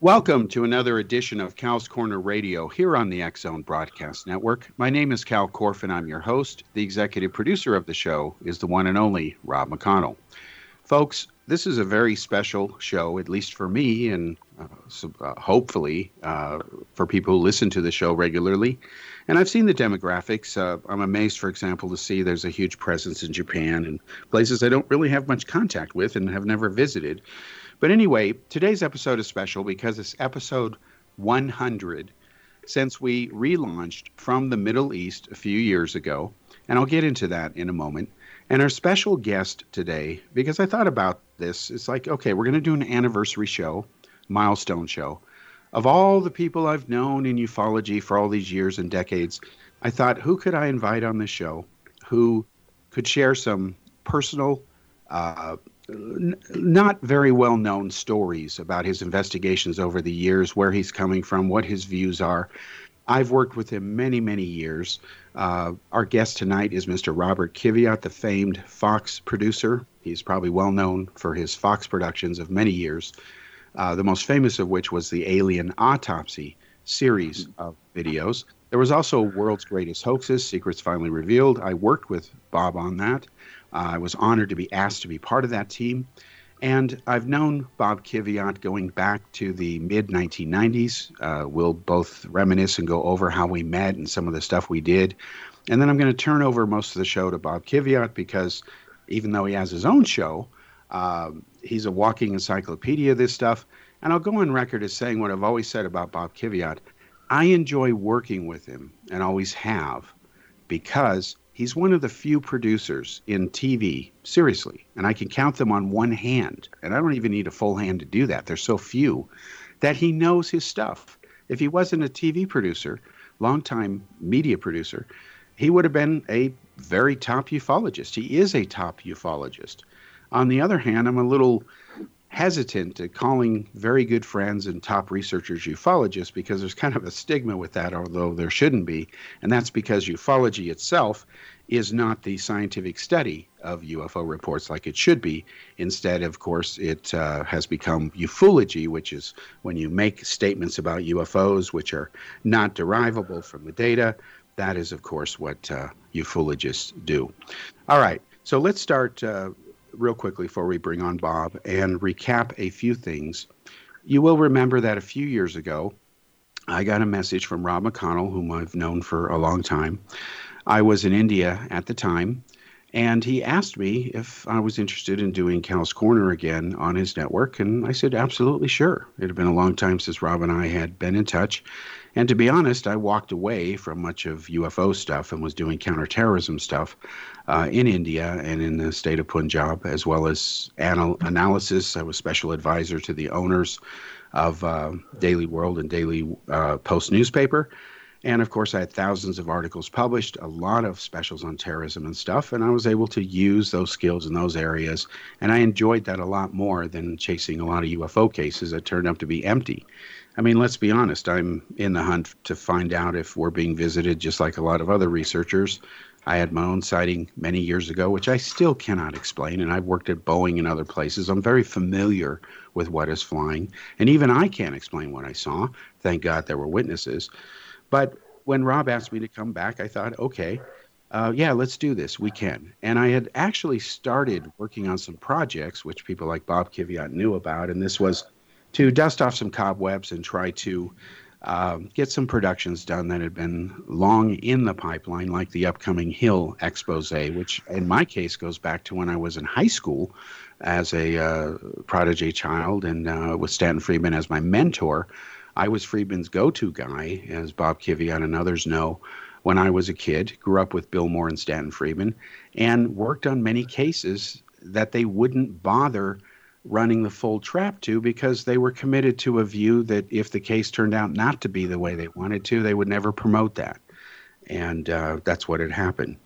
Welcome to another edition of Cal's Corner Radio here on the X Zone Broadcast Network. My name is Cal Korff, and I'm your host. The executive producer of the show is the one and only Rob McConnell. Folks, this is a very special show, at least for me, and uh, uh, hopefully uh, for people who listen to the show regularly. And I've seen the demographics. Uh, I'm amazed, for example, to see there's a huge presence in Japan and places I don't really have much contact with and have never visited. But anyway, today's episode is special because it's episode 100 since we relaunched from the Middle East a few years ago. And I'll get into that in a moment. And our special guest today, because I thought about this, it's like, okay, we're going to do an anniversary show, milestone show. Of all the people I've known in ufology for all these years and decades, I thought, who could I invite on this show who could share some personal uh, not very well known stories about his investigations over the years, where he's coming from, what his views are. I've worked with him many, many years. Uh, our guest tonight is Mr. Robert Kiviat, the famed Fox producer. He's probably well known for his Fox productions of many years, uh, the most famous of which was the Alien Autopsy series of videos. There was also World's Greatest Hoaxes, Secrets Finally Revealed. I worked with Bob on that. I was honored to be asked to be part of that team. And I've known Bob Kiviat going back to the mid 1990s. Uh, we'll both reminisce and go over how we met and some of the stuff we did. And then I'm going to turn over most of the show to Bob Kiviat because even though he has his own show, uh, he's a walking encyclopedia of this stuff. And I'll go on record as saying what I've always said about Bob Kiviat. I enjoy working with him and always have because he's one of the few producers in TV, seriously, and I can count them on one hand, and I don't even need a full hand to do that. There's so few that he knows his stuff. If he wasn't a TV producer, longtime media producer, he would have been a very top ufologist. He is a top ufologist. On the other hand, I'm a little hesitant at calling very good friends and top researchers ufologists because there's kind of a stigma with that, although there shouldn't be. And that's because ufology itself is not the scientific study of UFO reports like it should be. Instead, of course, it uh, has become ufology, which is when you make statements about UFOs which are not derivable from the data. That is, of course, what uh, ufologists do. All right, so let's start uh, real quickly before we bring on Bob and recap a few things. You will remember that a few years ago, I got a message from Rob McConnell, whom I've known for a long time. I was in India at the time, and he asked me if I was interested in doing Cal's Corner again on his network, and I said, absolutely sure. It had been a long time since Rob and I had been in touch. And to be honest, I walked away from much of UFO stuff and was doing counterterrorism stuff uh, in India and in the state of Punjab, as well as anal- analysis. I was special advisor to the owners of uh, Daily World and Daily uh, Post newspaper. And of course, I had thousands of articles published, a lot of specials on terrorism and stuff, and I was able to use those skills in those areas. And I enjoyed that a lot more than chasing a lot of UFO cases that turned out to be empty. I mean, let's be honest, I'm in the hunt to find out if we're being visited just like a lot of other researchers. I had my own sighting many years ago, which I still cannot explain, and I've worked at Boeing and other places. I'm very familiar with what is flying, and even I can't explain what I saw. Thank God there were witnesses. But when Rob asked me to come back, I thought, okay, uh, yeah, let's do this. We can. And I had actually started working on some projects, which people like Bob Kiviat knew about, and this was to dust off some cobwebs and try to uh, get some productions done that had been long in the pipeline, like the upcoming Hill expose, which in my case goes back to when I was in high school as a uh, prodigy child and uh, with Stanton Friedman as my mentor. I was Friedman's go to guy, as Bob Kiviat and others know, when I was a kid. Grew up with Bill Moore and Stanton Friedman and worked on many cases that they wouldn't bother running the full trap to because they were committed to a view that if the case turned out not to be the way they wanted to, they would never promote that. And uh, that's what had happened.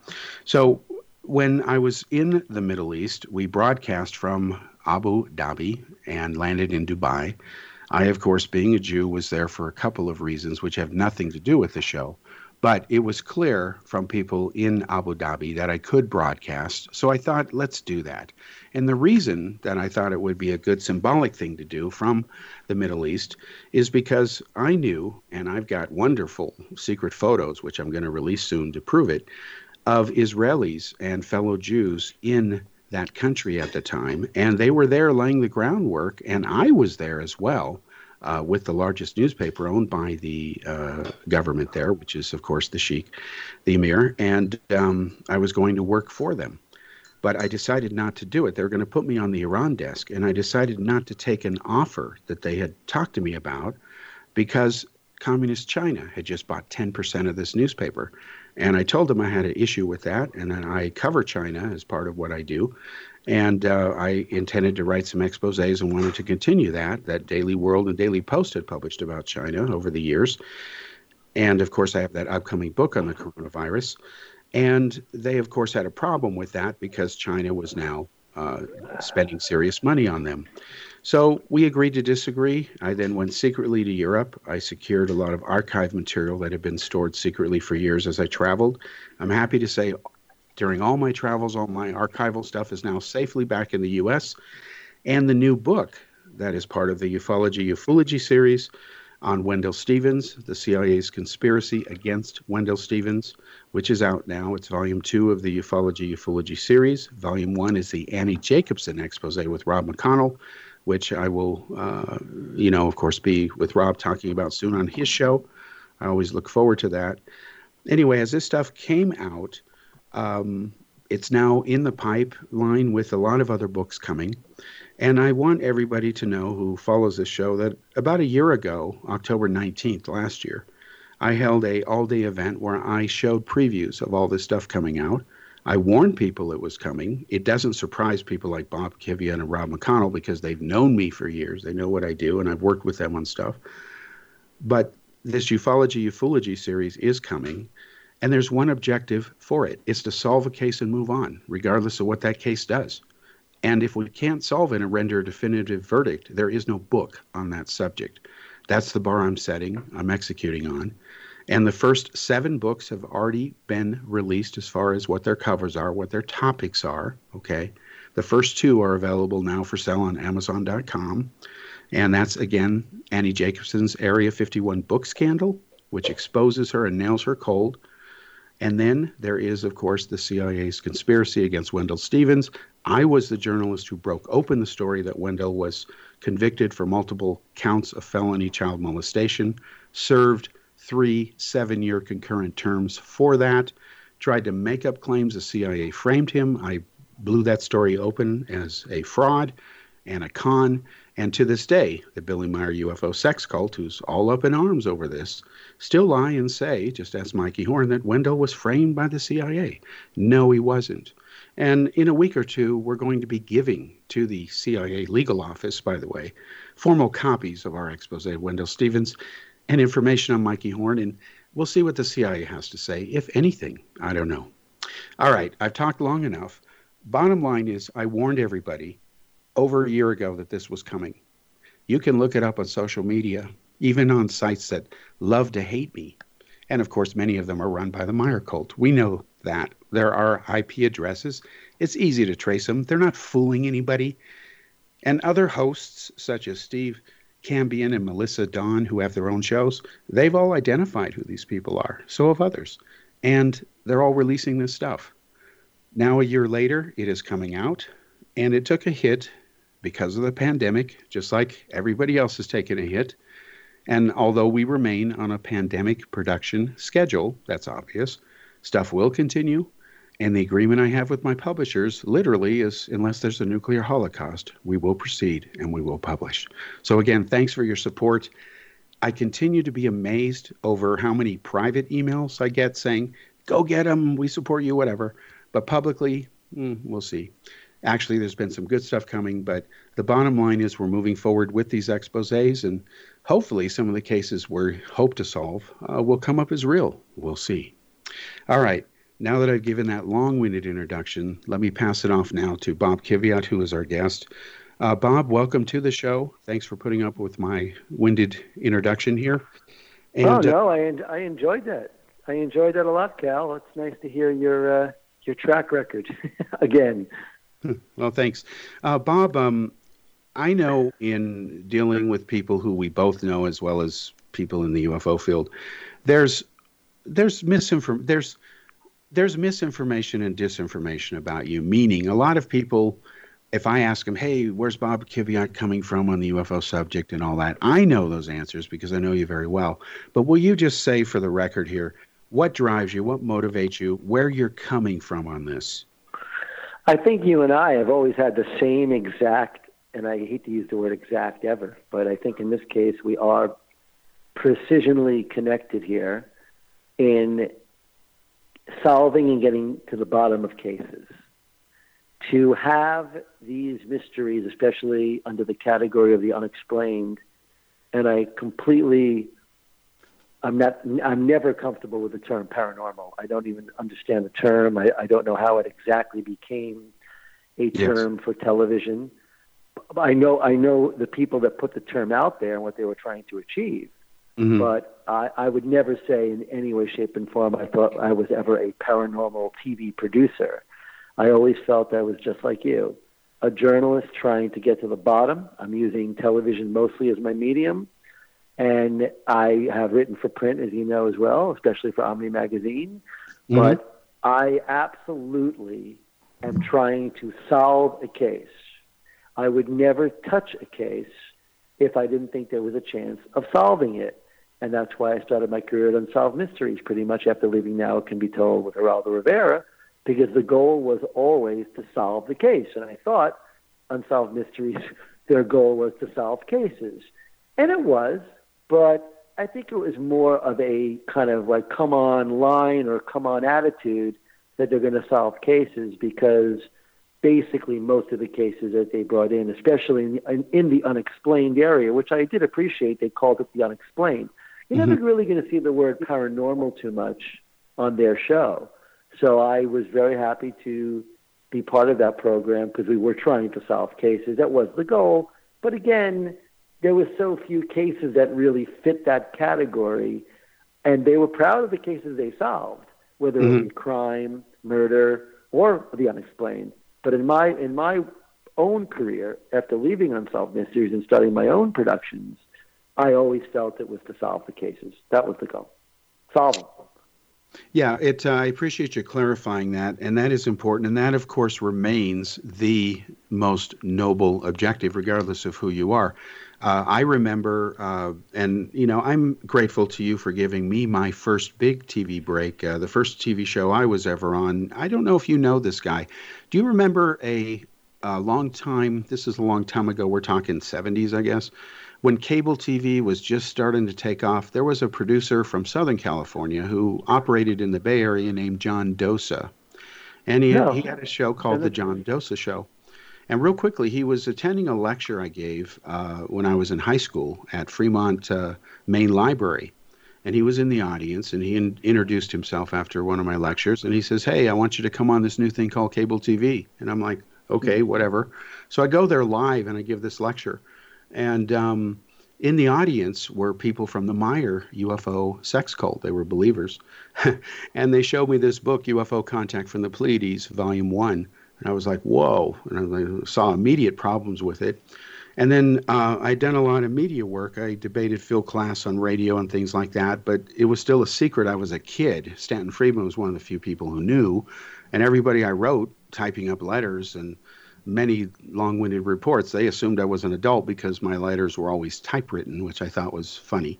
So when I was in the Middle East, we broadcast from Abu Dhabi and landed in Dubai. I, of course, being a Jew, was there for a couple of reasons which have nothing to do with the show. But it was clear from people in Abu Dhabi that I could broadcast. So I thought, let's do that. And the reason that I thought it would be a good symbolic thing to do from the Middle East is because I knew, and I've got wonderful secret photos, which I'm going to release soon to prove it, of Israelis and fellow Jews in that country at the time. And they were there laying the groundwork, and I was there as well uh, with the largest newspaper owned by the uh, government there, which is, of course, the Sheikh, the Emir, and um, I was going to work for them. But I decided not to do it. They were going to put me on the Iran desk, and I decided not to take an offer that they had talked to me about because Communist China had just bought 10% of this newspaper. And I told them I had an issue with that, and then I cover China as part of what I do. And uh, I intended to write some exposés and wanted to continue that. That Daily World and Daily Post had published about China over the years. And of course, I have that upcoming book on the coronavirus. And they, of course, had a problem with that because China was now uh, spending serious money on them. So we agreed to disagree. I then went secretly to Europe. I secured a lot of archive material that had been stored secretly for years as I traveled. I'm happy to say during all my travels, all my archival stuff is now safely back in the US. And the new book that is part of the Ufology Ufology series on Wendelle Stevens, the CIA's conspiracy against Wendelle Stevens, which is out now. It's volume two of the Ufology Ufology series. Volume one is the Annie Jacobsen expose with Rob McConnell, which I will, uh, you know, of course, be with Rob talking about soon on his show. I always look forward to that. Anyway, as this stuff came out, um, it's now in the pipeline with a lot of other books coming. And I want everybody to know who follows this show that about a year ago, October 19th last year, I held a all-day event where I showed previews of all this stuff coming out. I warned people it was coming. It doesn't surprise people like Bob Kiviat and Rob McConnell because they've known me for years. They know what I do, and I've worked with them on stuff. But this ufology ufology series is coming, and there's one objective for it: it's to solve a case and move on, regardless of what that case does. And if we can't solve it and render a definitive verdict, there is no book on that subject. That's the bar I'm setting, I'm executing on. And the first seven books have already been released as far as what their covers are, what their topics are. Okay. The first two are available now for sale on Amazon.com. And that's again Annie Jacobsen's Area 51 book scandal, which exposes her and nails her cold. And then there is, of course, the CIA's conspiracy against Wendelle Stevens. I was the journalist who broke open the story that Wendelle was convicted for multiple counts of felony child molestation, served three seven year concurrent terms for that, tried to make up claims the CIA framed him. I blew that story open as a fraud and a con. And to this day, the Billy Meier UFO sex cult, who's all up in arms over this, still lie and say, just ask Mikey Horn, that Wendelle was framed by the CIA. No, he wasn't. And in a week or two, we're going to be giving to the CIA legal office, by the way, formal copies of our expose of Wendelle Stevens and information on Mikey Horn. And we'll see what the CIA has to say, if anything. I don't know. All right, I've talked long enough. Bottom line is, I warned everybody over a year ago that this was coming. You can look it up on social media, even on sites that love to hate me. And of course, many of them are run by the Meier cult. We know that. There are IP addresses. It's easy to trace them. They're not fooling anybody. And other hosts, such as Steve Cambian and Melissa Dawn, who have their own shows, they've all identified who these people are. So have others. And they're all releasing this stuff. Now, a year later, it is coming out, and it took a hit because of the pandemic, just like everybody else has taken a hit. And although we remain on a pandemic production schedule, that's obvious, stuff will continue. And the agreement I have with my publishers literally is unless there's a nuclear holocaust, we will proceed and we will publish. So, again, thanks for your support. I continue to be amazed over how many private emails I get saying, go get them, we support you, whatever. But publicly, mm, we'll see. Actually, there's been some good stuff coming, but the bottom line is we're moving forward with these exposes, and hopefully, some of the cases we hope to solve uh, will come up as real. We'll see. All right. Now that I've given that long winded introduction, let me pass it off now to Bob Kiviat, who is our guest. Uh, Bob, welcome to the show. Thanks for putting up with my winded introduction here. And, oh no, uh, I I enjoyed that. I enjoyed that a lot, Cal. It's nice to hear your uh, your track record again. Well, thanks, uh, Bob. Um, I know in dealing with people who we both know as well as people in the UFO field, there's there's misinform there's there's misinformation and disinformation about you. Meaning, a lot of people if I ask them, hey, where's Bob Kiviat coming from on the UFO subject and all that, I know those answers because I know you very well. But will you just say for the record here, what drives you, what motivates you, where you're coming from on this? I think you and I have always had the same exact, and I hate to use the word exact ever, but I think in this case we are precisionally connected here in solving and getting to the bottom of cases to have these mysteries, especially under the category of the unexplained, and I completely, I'm not, I'm never comfortable with the term paranormal. I don't even understand the term. I, I don't know how it exactly became a term yes. for television. I know, I know the people that put the term out there and what they were trying to achieve. Mm-hmm. But I, I would never say in any way, shape, and form I thought I was ever a paranormal TV producer. I always felt I was just like you, a journalist trying to get to the bottom. I'm using television mostly as my medium. And I have written for print, as you know, as well, especially for Omni Magazine. Mm-hmm. But I absolutely am trying to solve a case. I would never touch a case if I didn't think there was a chance of solving it. And that's why I started my career at Unsolved Mysteries, pretty much after leaving Now It Can Be Told with Geraldo Rivera, because the goal was always to solve the case. And I thought Unsolved Mysteries, their goal was to solve cases. And it was, but I think it was more of a kind of like come on line or come on attitude that they're going to solve cases because basically most of the cases that they brought in, especially in the, in the unexplained area, which I did appreciate, they called it the unexplained. You're mm-hmm. never really going to see the word paranormal too much on their show. So I was very happy to be part of that program because we were trying to solve cases. That was the goal. But again, there were so few cases that really fit that category, and they were proud of the cases they solved, whether mm-hmm. it was crime, murder, or the unexplained. But in my in my own career, after leaving Unsolved Mysteries and starting my own productions, I always felt it was to solve the cases. That was the goal. Solve them. Yeah, it. Uh, I appreciate you clarifying that, and that is important. And that, of course, remains the most noble objective, regardless of who you are. Uh, I remember, uh, and you know, I'm grateful to you for giving me my first big TV break, uh, the first TV show I was ever on. I don't know if you know this guy. Do you remember a, a long time? This is a long time ago. We're talking 70s, I guess when cable TV was just starting to take off, there was a producer from Southern California who operated in the Bay Area named John Dosa. And he, no. he had a show called The John Dosa Show. And real quickly, he was attending a lecture I gave uh, when I was in high school at Fremont uh, Main Library. And he was in the audience and he in- introduced himself after one of my lectures. And he says, Hey, I want you to come on this new thing called cable TV. And I'm like, Okay, hmm. whatever. So I go there live and I give this lecture. And um, in the audience were people from the Meier UFO sex cult. They were believers. and they showed me this book, UFO Contact from the Pleiades, Volume 1. And I was like, whoa. And I saw immediate problems with it. And then uh, I'd done a lot of media work. I debated Phil Klass on radio and things like that, but it was still a secret. I was a kid. Stanton Friedman was one of the few people who knew. And everybody I wrote, typing up letters and many long-winded reports, they assumed I was an adult because my letters were always typewritten, which I thought was funny.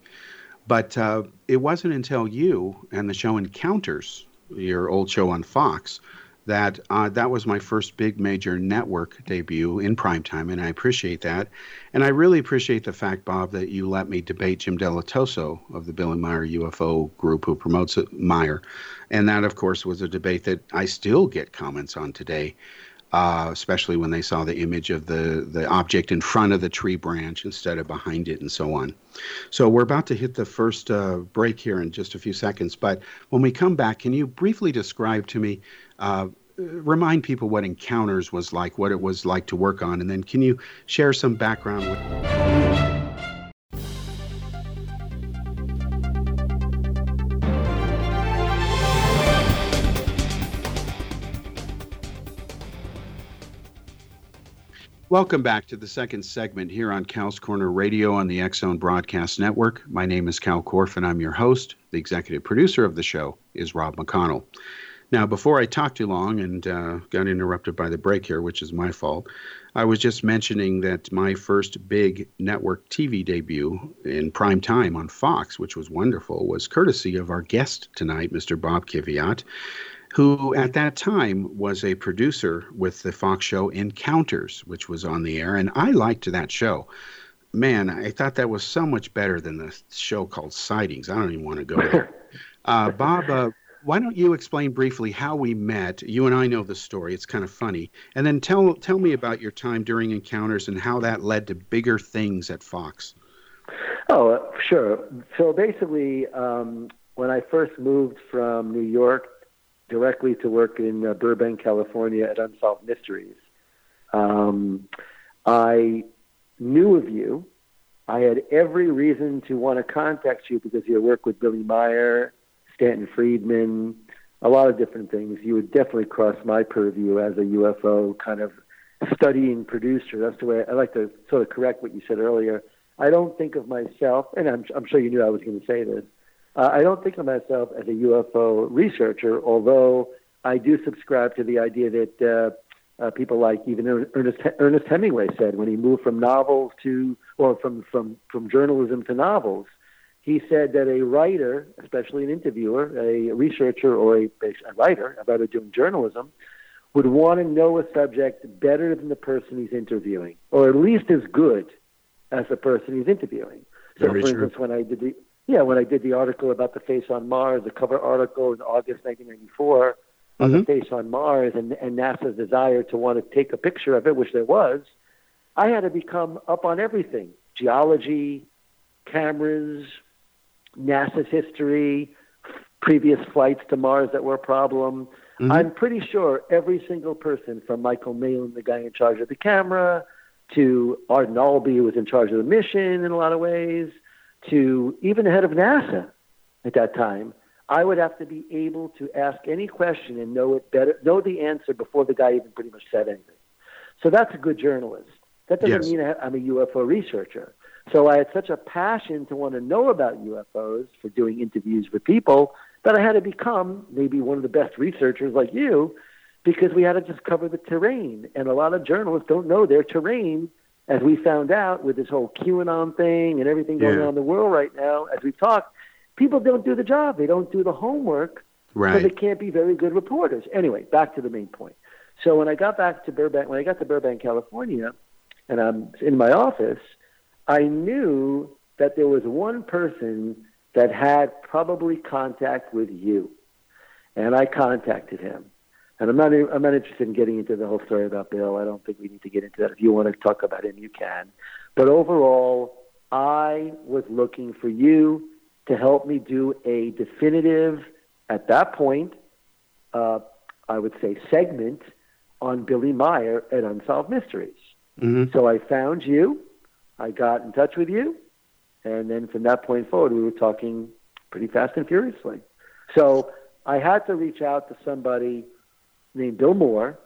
But uh, it wasn't until you and the show Encounters, your old show on Fox, that uh, that was my first big major network debut in primetime, and I appreciate that. And I really appreciate the fact, Bob, that you let me debate Jim Dilettoso of the Bill and Meier UFO group who promotes Meier, And that, of course, was a debate that I still get comments on today uh, especially when they saw the image of the, the object in front of the tree branch instead of behind it, and so on. So we're about to hit the first uh, break here in just a few seconds. But when we come back, can you briefly describe to me? Uh, remind people what encounters was like what it was like to work on and then can you share some background with Welcome back to the second segment here on Cal's Corner Radio on the X Zone Broadcast Network. My name is Cal Korff, and I'm your host. The executive producer of the show is Rob McConnell. Now, before I talk too long and uh, got interrupted by the break here, which is my fault, I was just mentioning that my first big network TV debut in prime time on Fox, which was wonderful, was courtesy of our guest tonight, Mr. Bob Kiviat who at that time was a producer with the Fox show Encounters, which was on the air. And I liked that show. Man, I thought that was so much better than the show called Sightings. I don't even want to go there. Uh, Bob, uh, why don't you explain briefly how we met? You and I know the story; it's kind of funny. And then tell tell me about your time during Encounters and how that led to bigger things at Fox. Oh, uh, sure. So basically, um, when I first moved from New York directly to work in uh, Burbank, California at Unsolved Mysteries. Um, I knew of you. I had every reason to want to contact you because you work with Billy Meier, Stanton Friedman, a lot of different things. You would definitely cross my purview as a UFO kind of studying producer. That's the way I like to sort of correct what you said earlier. I don't think of myself, and I'm, I'm sure you knew I was going to say this. Uh, I don't think of myself as a UFO researcher, although I do subscribe to the idea that uh, uh, people like even Ernest Ernest Hemingway said when he moved from novels to or from from from journalism to novels, he said that a writer, especially an interviewer, a researcher or a, a writer about doing journalism, would want to know a subject better than the person he's interviewing, or at least as good as the person he's interviewing. So, Very for true. instance, when I did the yeah, when I did the article about the face on Mars, the cover article in August 1994 on mm-hmm. the face on Mars and, and NASA's desire to want to take a picture of it, which there was, I had to become up on everything geology, cameras, NASA's history, previous flights to Mars that were a problem. Mm-hmm. I'm pretty sure every single person from Michael Malin, the guy in charge of the camera, to Arden Albee, who was in charge of the mission in a lot of ways, to even the head of NASA at that time, I would have to be able to ask any question and know it better, know the answer before the guy even pretty much said anything. So that's a good journalist. That doesn't yes. mean I'm a UFO researcher. So I had such a passion to want to know about UFOs for doing interviews with people that I had to become maybe one of the best researchers like you because we had to just cover the terrain. And a lot of journalists don't know their terrain as we found out with this whole QAnon thing and everything going yeah. on in the world right now, as we've talked, people don't do the job. They don't do the homework. Right. So they can't be very good reporters. Anyway, back to the main point. So when I got back to Burbank, when I got to Burbank, California, and I'm in my office, I knew that there was one person that had probably contact with you. And I contacted him. And I'm not I'm not interested in getting into the whole story about Bill. I don't think we need to get into that. If you want to talk about him, you can. But overall, I was looking for you to help me do a definitive, at that point, uh, I would say segment on Billy Meier at Unsolved Mysteries. Mm-hmm. So I found you. I got in touch with you, and then from that point forward, we were talking pretty fast and furiously. So I had to reach out to somebody named Bill Moore,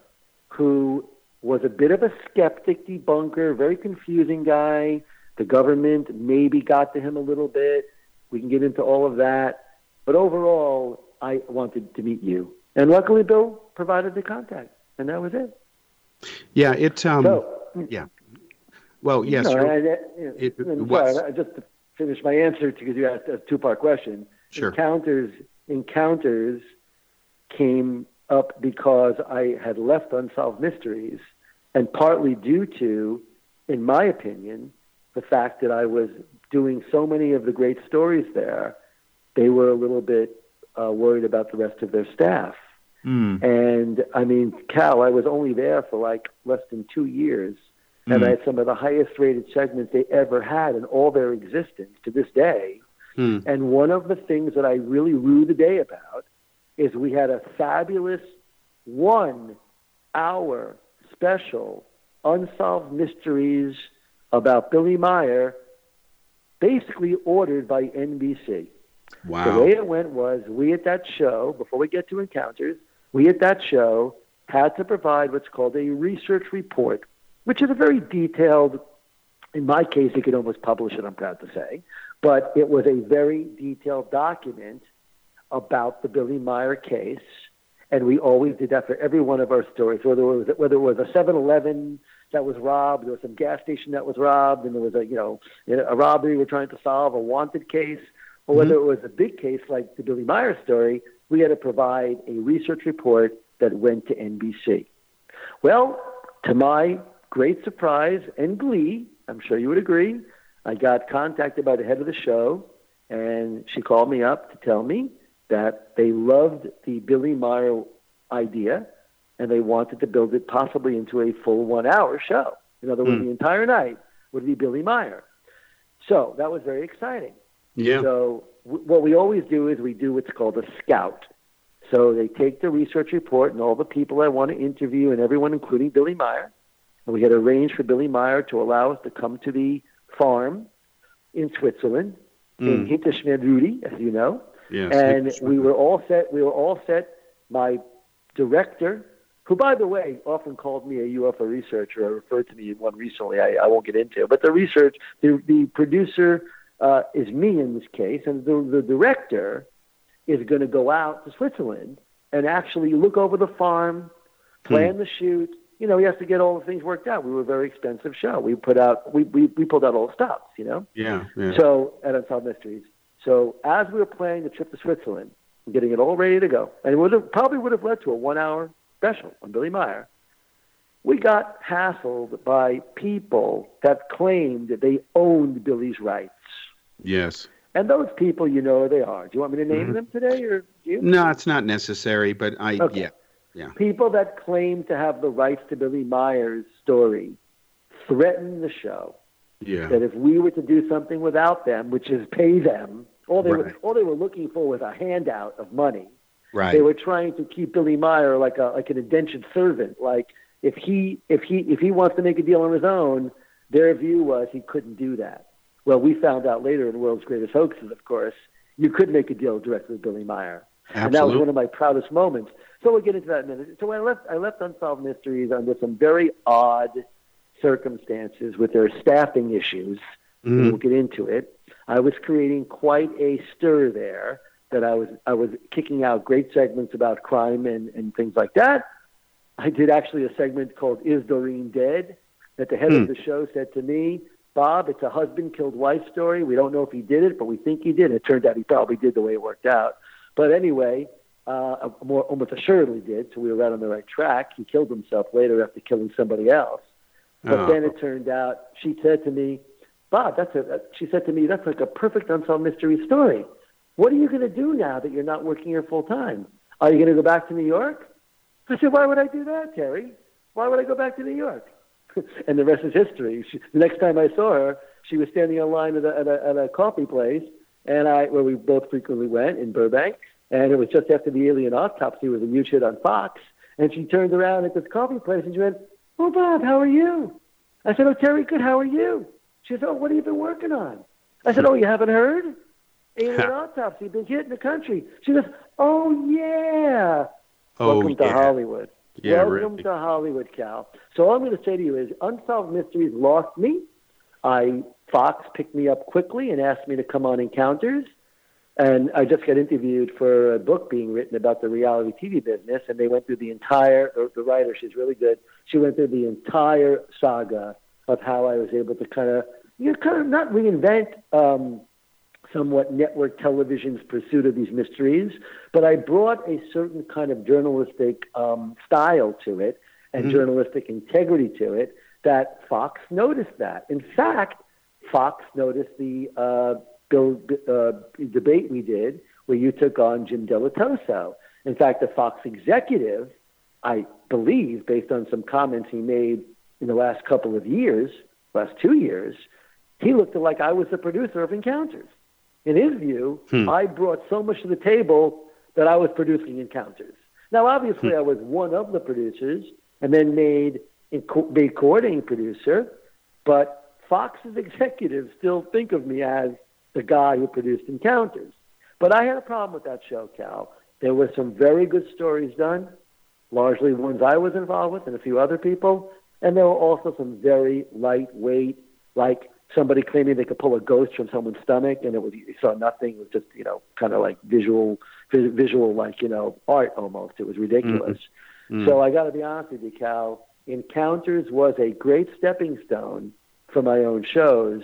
who was a bit of a skeptic debunker, very confusing guy. The government maybe got to him a little bit. We can get into all of that. But overall, I wanted to meet you. And luckily, Bill provided the contact, and that was it. Yeah, it. Um, so, yeah. Well, yes. No, I, I, it- it sorry, just to finish my answer because you asked a two-part question. Sure. Encounters encounters came up because I had left Unsolved Mysteries, and partly due to, in my opinion, the fact that I was doing so many of the great stories there, they were a little bit uh, worried about the rest of their staff. Mm. And I mean, Cal, I was only there for like less than two years, and I had some of the highest rated segments they ever had in all their existence to this day. Hmm. And one of the things that I really rue the day about is we had a fabulous one hour special unsolved mysteries about Billy Meier, basically ordered by NBC. Wow. The way it went was we at that show, before we get to encounters, we at that show had to provide what's called a research report, which is a very detailed, in my case, you could almost publish it, I'm proud to say, but it was a very detailed document about the Billy Meier case. And we always did that for every one of our stories, whether it was, whether it was a 7 Eleven that was robbed, there was some gas station that was robbed, and there was a, you know, a robbery we're trying to solve, a wanted case, or mm-hmm. whether it was a big case like the Billy Meier story, we had to provide a research report that went to NBC. Well, to my great surprise and glee, I'm sure you would agree, I got contacted by the head of the show, and she called me up to tell me that they loved the Billy Meier idea, and they wanted to build it possibly into a full one-hour show. In other words, Hmm. the entire night would be Billy Meier. So that was very exciting. Yeah. So w- what we always do is we do what's called a scout. So they take the research report and all the people I want to interview and everyone, including Billy Meier. And we had arranged for Billy Meier to allow us to come to the farm in Switzerland, in Hinterschmidrüti, as you know. Yes. and we were all set. We were all set. My director, who, by the way, often called me a UFO researcher, or referred to me in one recently. I, I won't get into it. But the research, the the producer uh, is me in this case, and the the director is going to go out to Switzerland and actually look over the farm, plan the shoot. You know, he has to get all the things worked out. We were a very expensive show. We put out, we we, we pulled out all the stops. You know. Yeah. Yeah. So at Unsolved Mysteries. So as we were planning the trip to Switzerland, getting it all ready to go, and it would have, probably would have led to a one-hour special on Billy Meier. We got hassled by people that claimed that they owned Billy's rights, yes. and those people, you know, who they are. Do you want me to name mm-hmm. them today, or do you? No, it's not necessary, but I Okay. yeah. People that claim to have the rights to Billy Meier's story threatened the show. Yeah. that if we were to do something without them, which is pay them, all they Right. were all they were looking for was a handout of money. Right. They were trying to keep Billy Meier like a like an indentured servant. Like if he if he if he wants to make a deal on his own, their view was he couldn't do that. Well, we found out later in the world's greatest hoaxes, of course, you could make a deal directly with Billy Meier. And that was one of my proudest moments. So we'll get into that in a minute. So I left I left Unsolved Mysteries under some very odd circumstances with their staffing issues. Mhm. We'll get into it. I was creating quite a stir there that I was I was kicking out great segments about crime and, and things like that. I did actually a segment called Is Doreen Dead? that the head Hmm. of the show said to me, Bob, it's a husband killed wife story. We don't know if he did it, but we think he did. It turned out he probably did the way it worked out. But anyway, uh, more almost assuredly did. So we were right on the right track. He killed himself later after killing somebody else. But Oh. then it turned out she said to me, Bob, that's a. She said to me, that's like a perfect unsolved mystery story. What are you going to do now that you're not working here full time? Are you going to go back to New York? I said, why would I do that, Terry? Why would I go back to New York? and the rest is history. She, the next time I saw her, she was standing in line at a, at a, at a coffee place, and I where we both frequently went in Burbank, and it was just after the alien autopsy was a huge hit on Fox, and she turned around at this coffee place and she went, "Oh, Bob, how are you?" I said, "Oh, Terry, good. How are you?" She said, "Oh, what have you been working on?" I said, "Oh, you haven't heard? Alien autopsy, been hit in the country." She goes, "Oh yeah." Oh, Welcome to. Hollywood. Yeah, Welcome really. to Hollywood, Cal. So all I'm going to say to you is Unsolved Mysteries lost me. I Fox picked me up quickly and asked me to come on Encounters. And I just got interviewed for a book being written about the reality TV business, and they went through the entire. The writer, she's really good. She went through the entire saga of how I was able to kind of, you kind of not reinvent um, somewhat network television's pursuit of these mysteries, but I brought a certain kind of journalistic um, style to it and mm-hmm. journalistic integrity to it that Fox noticed that. In fact, Fox noticed the uh, bill, uh, debate we did where you took on Jim Dilettoso. In fact, the Fox executive, I believe, based on some comments he made in the last couple of years, last two years, he looked like I was the producer of Encounters. In his view, hmm. I brought so much to the table that I was producing Encounters. Now, obviously, hmm. I was one of the producers and then made a coordinating producer, but Fox's executives still think of me as the guy who produced Encounters. But I had a problem with that show, Cal. There were some very good stories done, largely ones I was involved with and a few other people. And there were also some very lightweight, like somebody claiming they could pull a ghost from someone's stomach and it was you saw nothing. It was just, you know, kind of like visual, visual, like, you know, art almost. It was ridiculous. Mm-hmm. Mm-hmm. So I got to be honest with you, Cal. Encounters was a great stepping stone for my own shows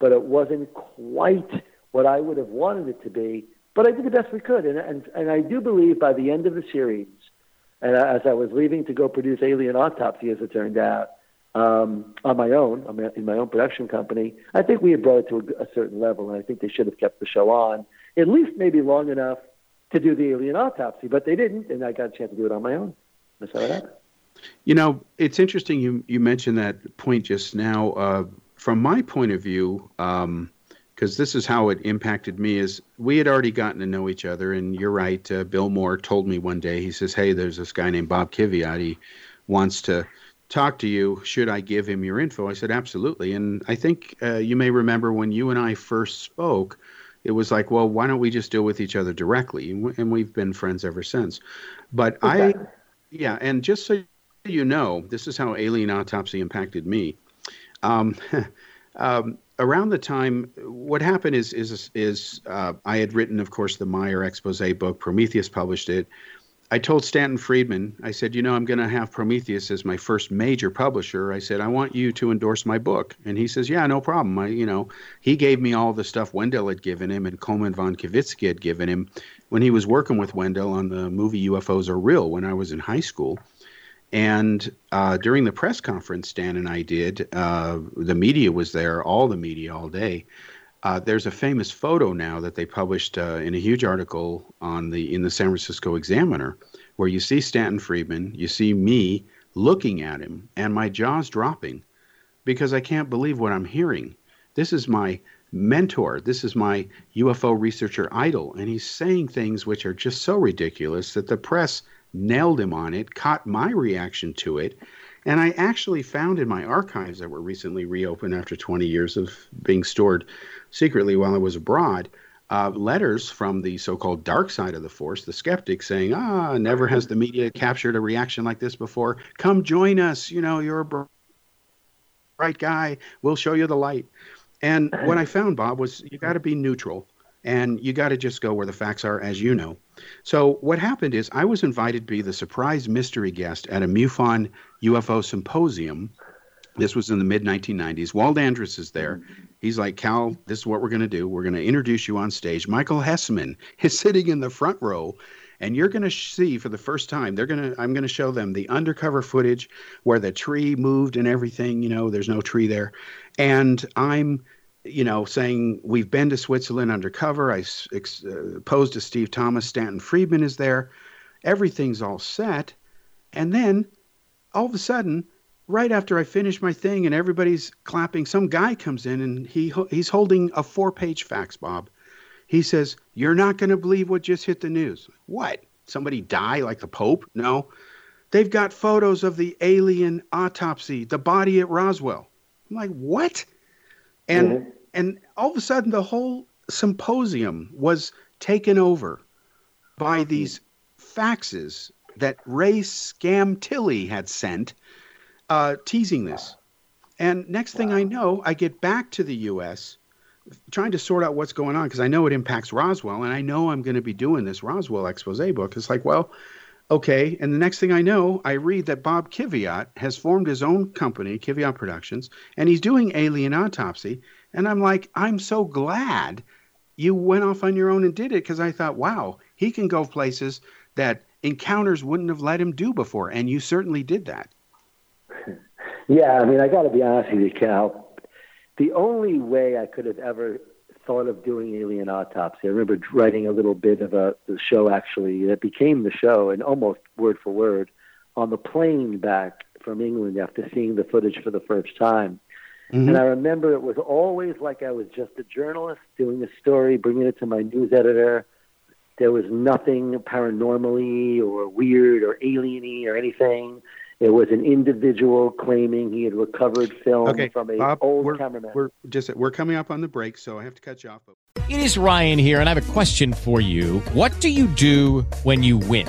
but it wasn't quite what I would have wanted it to be. But I did the best we could, and and, and I do believe by the end of the series, and as I was leaving to go produce Alien Autopsy, as it turned out, um, on my own, in my own production company, I think we had brought it to a, a certain level, and I think they should have kept the show on at least maybe long enough to do the Alien Autopsy, but they didn't, and I got a chance to do it on my own. That's how it happened. You know, it's interesting you you mentioned that point just now. Uh, from my point of view, because um, this is how it impacted me, is we had already gotten to know each other. And you're right. Uh, Bill Moore told me one day, he says, Hey, there's this guy named Bob Kiviat. He wants to talk to you. Should I give him your info? I said, Absolutely. And I think uh, you may remember when you and I first spoke, it was like, well, why don't we just deal with each other directly? And we've been friends ever since. But exactly. I, yeah, and just so you know, this is how Alien Autopsy impacted me. Um, um, around the time, what happened is is is uh, I had written, of course, the Meier expose book. Prometheus published it. I told Stanton Friedman, I said, you know, I'm going to have Prometheus as my first major publisher. I said, I want you to endorse my book. And he says, yeah, no problem. I, you know, he gave me all the stuff Wendelle had given him and Colman VonKeviczky had given him when he was working with Wendelle on the movie UFOs Are Real when I was in high school. And uh, during the press conference Stan and I did, uh, the media was there, all the media all day. Uh, there's a famous photo now that they published uh, in a huge article on the in the San Francisco Examiner, where you see Stanton Friedman, you see me looking at him, and my jaw's dropping because I can't believe what I'm hearing. This is my mentor. This is my UFO researcher idol, and he's saying things which are just so ridiculous that the press nailed him on it, caught my reaction to it. And I actually found in my archives that were recently reopened after 20 years of being stored secretly while I was abroad, uh, letters from the so called dark side of the force, the skeptics, saying, ah, never has the media captured a reaction like this before. Come join us. You know, you're a bright guy. We'll show you the light. And what I found, Bob, was you got to be neutral and you got to just go where the facts are, as you know. So what happened is I was invited to be the surprise mystery guest at a MUFON UFO symposium. This was in the mid 1990s. Walt Andrus is there. He's like, Cal, this is what we're going to do. We're going to introduce you on stage. Michael Hesemann is sitting in the front row and you're going to see for the first time they're going to i'm going to show them the undercover footage where the tree moved and everything you know there's no tree there and i'm you know, saying we've been to Switzerland undercover. I ex- uh, posed to Steve Thomas. Stanton Friedman is there. Everything's all set. And then all of a sudden, right after I finish my thing and everybody's clapping, some guy comes in and he he's holding a four-page fax, Bob. He says, "You're not going to believe what just hit the news." What? Somebody die like the Pope? No. They've got photos of the alien autopsy, the body at Roswell. I'm like, "What?" and mm-hmm. and all of a sudden the whole symposium was taken over by these faxes that Ray Santilli had sent, uh, teasing this. And next thing I know, I get back to the U.S. trying to sort out what's going on because I know it impacts Roswell, and I know I'm going to be doing this Roswell expose book. It's like, well, okay. And the next thing I know, I read that Bob Kiviat has formed his own company, Kiviat Productions, and he's doing alien autopsy. And I'm like, I'm so glad you went off on your own and did it because I thought, wow, he can go places that encounters wouldn't have let him do before. And you certainly did that. Yeah, I mean, I got to be honest with you, Cal. The only way I could have ever thought of doing alien autopsy, I remember writing a little bit of a the show actually that became the show, and almost word for word, on the plane back from England after seeing the footage for the first time. Mm-hmm. And I remember it was always like I was just a journalist doing a story, bringing it to my news editor. There was nothing paranormally or weird or alieny or anything. It was an individual claiming he had recovered film okay, from a Bob, old we're, cameraman. We're just we're coming up on the break, so I have to cut you off. It is Ryan here, and I have a question for you. What do you do when you win?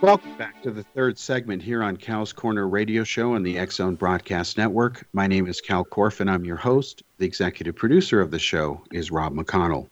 Welcome back to the third segment here on Cal's Corner Radio Show on the Zone Broadcast Network. My name is Cal Korff, and I'm your host. The executive producer of the show is Rob McConnell.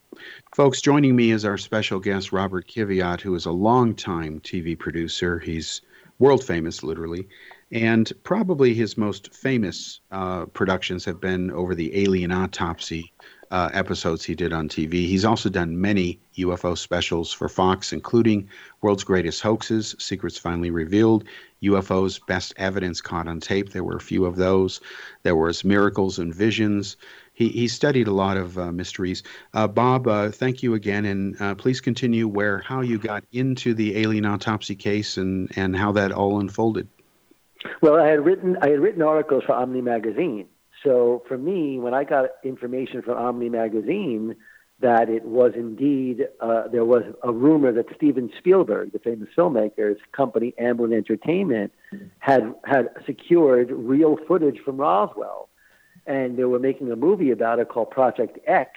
Folks, joining me is our special guest, Robert Kiviat, who is a longtime TV producer. He's world famous, literally, and probably his most famous uh, productions have been over the Alien Autopsy uh, episodes he did on TV. He's also done many UFO specials for Fox, including World's Greatest Hoaxes, Secrets Finally Revealed, UFOs Best Evidence Caught on Tape. There were a few of those. There was Miracles and Visions. He, he studied a lot of uh, mysteries. Uh, Bob, uh, thank you again, and uh, please continue where how you got into the alien autopsy case and, and how that all unfolded. Well, I had written I had written articles for Omni magazine so for me, when I got information from Omni magazine that it was indeed uh, there was a rumor that Steven Spielberg, the famous filmmaker's company Amblin Entertainment, had had secured real footage from Roswell, and they were making a movie about it called Project X,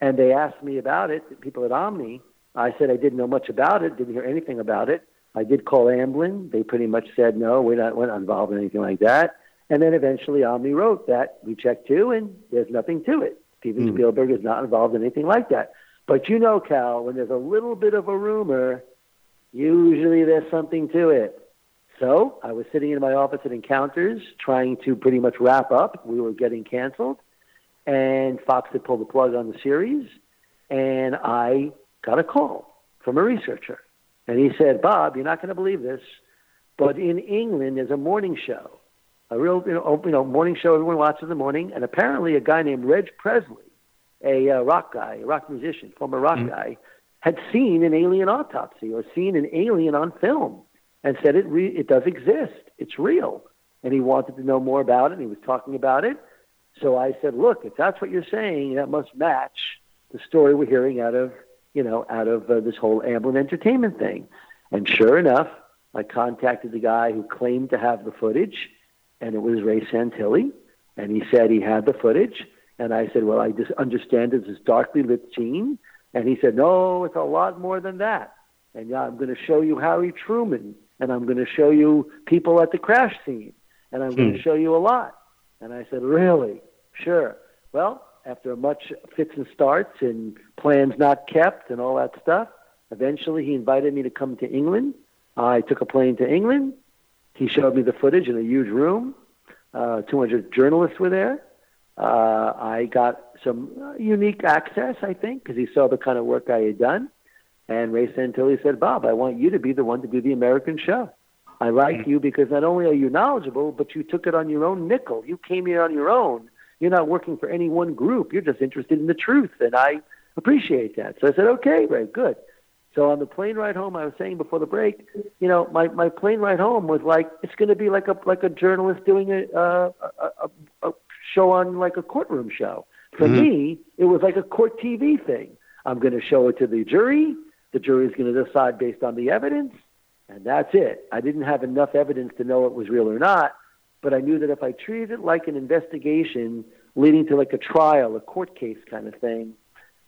and they asked me about it. People at Omni, I said I didn't know much about it, didn't hear anything about it. I did call Amblin. They pretty much said no, we're not, we're not involved in anything like that. And then eventually Omni wrote that we checked too, and there's nothing to it. Steven mm. Spielberg is not involved in anything like that. But you know, Cal, when there's a little bit of a rumor, usually there's something to it. So I was sitting in my office at Encounters trying to pretty much wrap up. We were getting canceled, and Fox had pulled the plug on the series, and I got a call from a researcher. And he said, Bob, you're not going to believe this, but in England, there's a morning show a real you know, you know morning show everyone watches in the morning, and apparently a guy named Reg Presley, a uh, rock guy, a rock musician, former rock mm-hmm. guy, had seen an alien autopsy or seen an alien on film, and said it re- it does exist, it's real, and he wanted to know more about it. and He was talking about it, so I said, look, if that's what you're saying, that must match the story we're hearing out of you know out of uh, this whole Amblin Entertainment thing, and sure enough. I contacted the guy who claimed to have the footage and it was Ray Santilli, and he said he had the footage. And I said, well, I just understand it's this darkly lit scene. And he said, no, it's a lot more than that. And yeah, I'm going to show you Harry Truman, and I'm going to show you people at the crash scene, and I'm hmm. going to show you a lot. And I said, really? Sure. Well, after much fits and starts and plans not kept and all that stuff, eventually he invited me to come to England. I took a plane to England, He showed me the footage in a huge room. Uh, 200 journalists were there. Uh, I got some uh, unique access, I think, because he saw the kind of work I had done. And Ray Santilli said, Bob, I want you to be the one to do the American show. I like mm-hmm. you because not only are you knowledgeable, but you took it on your own nickel. You came here on your own. You're not working for any one group. You're just interested in the truth. And I appreciate that. So I said, okay, Ray, good. So on the plane ride home, I was saying before the break, you know, my, my plane ride home was like it's going to be like a like a journalist doing a, a, a, a show on like a courtroom show. For mm-hmm. me, it was like a court TV thing. I'm going to show it to the jury. The jury is going to decide based on the evidence, and that's it. I didn't have enough evidence to know it was real or not, but I knew that if I treated it like an investigation leading to like a trial, a court case kind of thing,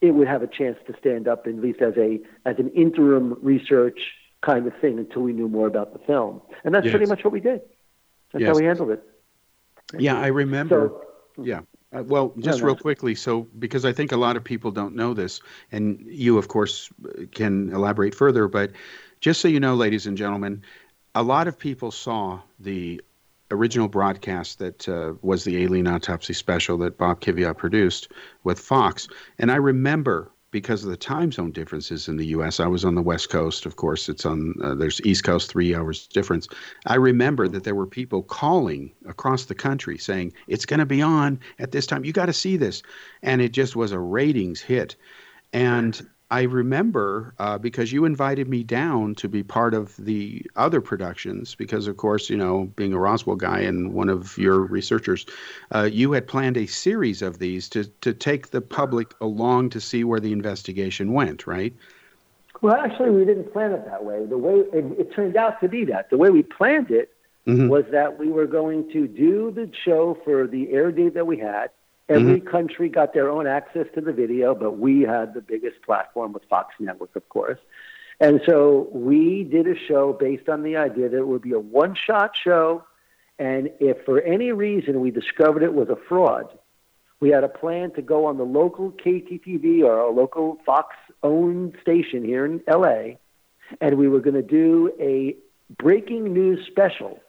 it would have a chance to stand up at least as a as an interim research kind of thing until we knew more about the film. And that's yes. pretty much what we did. That's yes. how we handled it. Yeah, I remember. So, yeah. Uh, well, just no, real quickly, so because I think a lot of people don't know this, and you, of course, can elaborate further, but just so you know, ladies and gentlemen, a lot of people saw the original broadcast that uh, was the alien autopsy special that Bob Kiviat produced with Fox. And I remember because of the time zone differences in the U.S. I was on the West Coast, of course. It's on uh, there's East Coast three hours difference. I remember that there were people calling across the country saying it's going to be on at this time. You got to see this, and it just was a ratings hit. And I remember uh, because you invited me down to be part of the other productions, because of course, you know, being a Roswell guy and one of your researchers, uh, you had planned a series of these to, to take the public along to see where the investigation went, right? Well, actually, we didn't plan it that way. The way it, it turned out to be that the way we planned it mm-hmm. was that we were going to do the show for the air date that we had Every mm-hmm. country got their own access to the video, but we had the biggest platform with Fox Network, of course. And so we did a show based on the idea that it would be a one shot show. And if for any reason we discovered it was a fraud, we had a plan to go on the local KTTV or a local Fox owned station here in LA. And we were going to do a breaking news special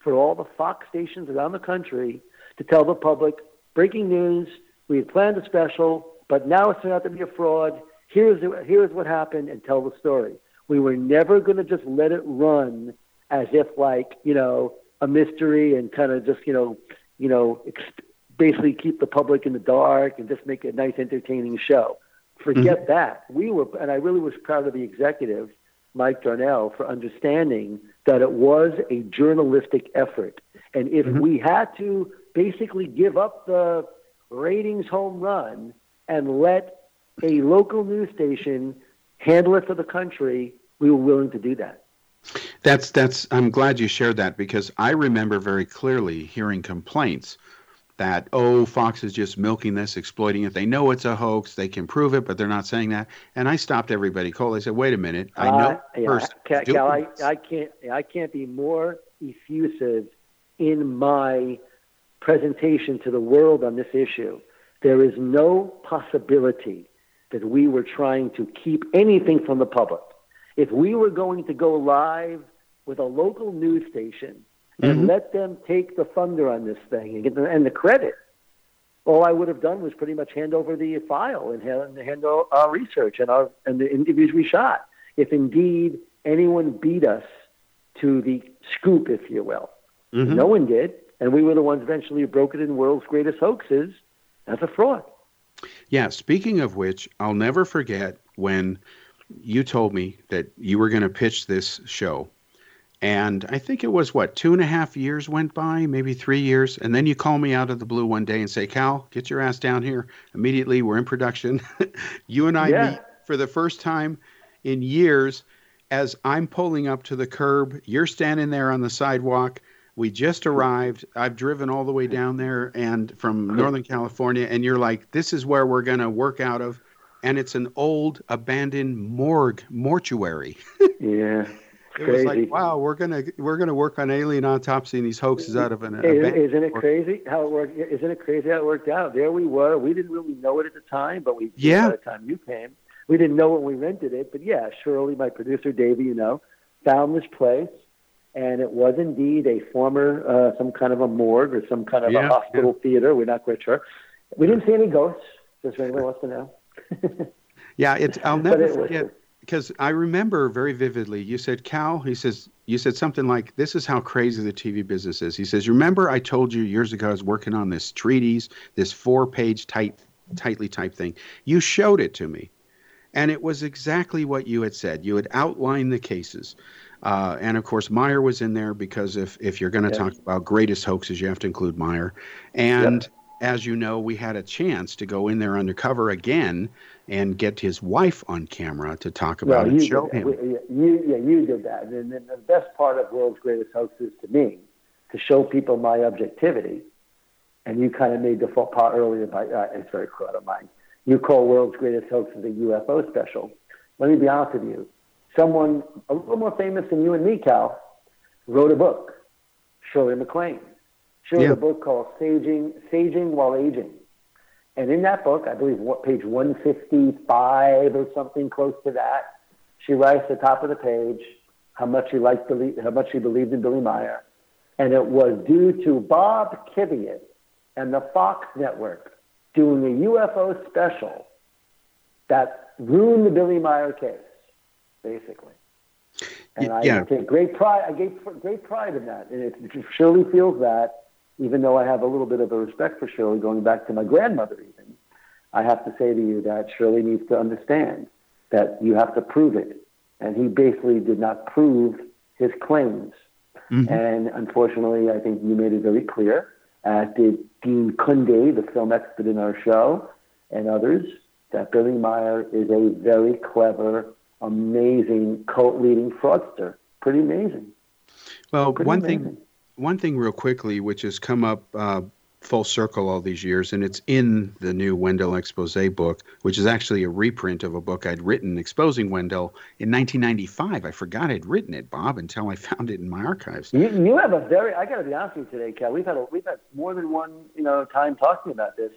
for all the Fox stations around the country to tell the public breaking news. We had planned a special, but now it's turned out to be a fraud. Here's, the, here's what happened and tell the story. We were never going to just let it run as if like, you know, a mystery and kind of just, you know, you know, ex- basically keep the public in the dark and just make a nice entertaining show. Forget mm-hmm. that. We were, and I really was proud of the executive, Mike Darnell, for understanding that it was a journalistic effort. And if mm-hmm. we had to basically give up the ratings home run and let a local news station handle it for the country, we were willing to do that. That's that's I'm glad you shared that because I remember very clearly hearing complaints that oh Fox is just milking this, exploiting it. They know it's a hoax, they can prove it, but they're not saying that. And I stopped everybody cold. I said, wait a minute, I know uh, yeah, first. Cal, Cal I, I can't I can't be more effusive in my presentation to the world on this issue, there is no possibility that we were trying to keep anything from the public. If we were going to go live with a local news station and mm-hmm. let them take the thunder on this thing and get the, and the credit, all I would have done was pretty much hand over the file and hand, hand our research and our and the interviews we shot. If indeed anyone beat us to the scoop, if you will, mm-hmm. no one did and we were the ones eventually who broke it in world's greatest hoaxes as a fraud. Yeah, speaking of which, I'll never forget when you told me that you were going to pitch this show. And I think it was what, two and a half years went by, maybe three years. And then you call me out of the blue one day and say, Cal, get your ass down here immediately. We're in production. you and I yeah. meet for the first time in years as I'm pulling up to the curb. You're standing there on the sidewalk. We just arrived. I've driven all the way down there and from Northern California, and you're like, this is where we're going to work out of. And it's an old abandoned morgue mortuary. yeah. It crazy. was like, wow, we're gonna we're gonna work on alien autopsy and these hoaxes out of an. Isn't, isn't it crazy how it worked? Isn't it crazy how it worked out? There we were. We didn't really know it at the time, but we yeah. By the time you came, we didn't know when we rented it. But yeah, surely my producer, Davey, you know, found this place and it was indeed a former, uh, some kind of a morgue or some kind of Yeah, a hospital theater. We're not quite sure. We didn't see any ghosts, just for anyone wants to know. Yeah, it's. I'll never it forget because I remember very vividly. You said, "Cal," he says, you said something like, "This is how crazy the TV business is." He says, "Remember, I told you years ago I was working on this treatise, this four-page tight, tightly typed thing. You showed it to me, and it was exactly what you had said. You had outlined the cases." Uh, and of course, Meier was in there because if, if you're going to Yeah. talk about greatest hoaxes, you have to include Meier. And as you know, we had a chance to go in there undercover again and get his wife on camera to talk about well, it. you Show did, him. we- You, yeah, you did that. And then the best part of World's Greatest Hoaxes to me, to show people my objectivity, and you kind of made the faux pas earlier by, uh, it's very cool, I don't mind. You call World's Greatest Hoaxes a UFO special. Let me be honest with you. Someone a little more famous than you and me, Cal, wrote a book, Shirley MacLaine. She wrote Yeah. a book called Saging, Saging While Aging. And in that book, I believe what page 155 or something close to that, she writes at the top of the page how much she liked Billy, how much she believed in Billy Meier, and it was due to Bob Kiviat and the Fox Network doing a UFO special that ruined the Billy Meier case, basically. And Y- I yeah. take great pride. I take great pride in that. And if if Shirley feels that, even though I have a little bit of a respect for Shirley, going back to my grandmother, even, I have to say to you that Shirley needs to understand that you have to prove it. And he basically did not prove his claims. Mhm. And unfortunately, I think you made it very clear, as did Dean Kunde, the film expert in our show, and others, that Billy Meier is a very clever, amazing cult leading fraudster. Pretty amazing. Well, Pretty one amazing. thing, one thing, real quickly, which has come up uh, full circle all these years, and it's in the new Wendelle expose book, which is actually a reprint of a book I'd written exposing Wendelle in 1995. I forgot I'd written it, Bob, until I found it in my archives. You, you have a very. I got to be honest with you today, Cal. We've had a, we've had more than one you know time talking about this.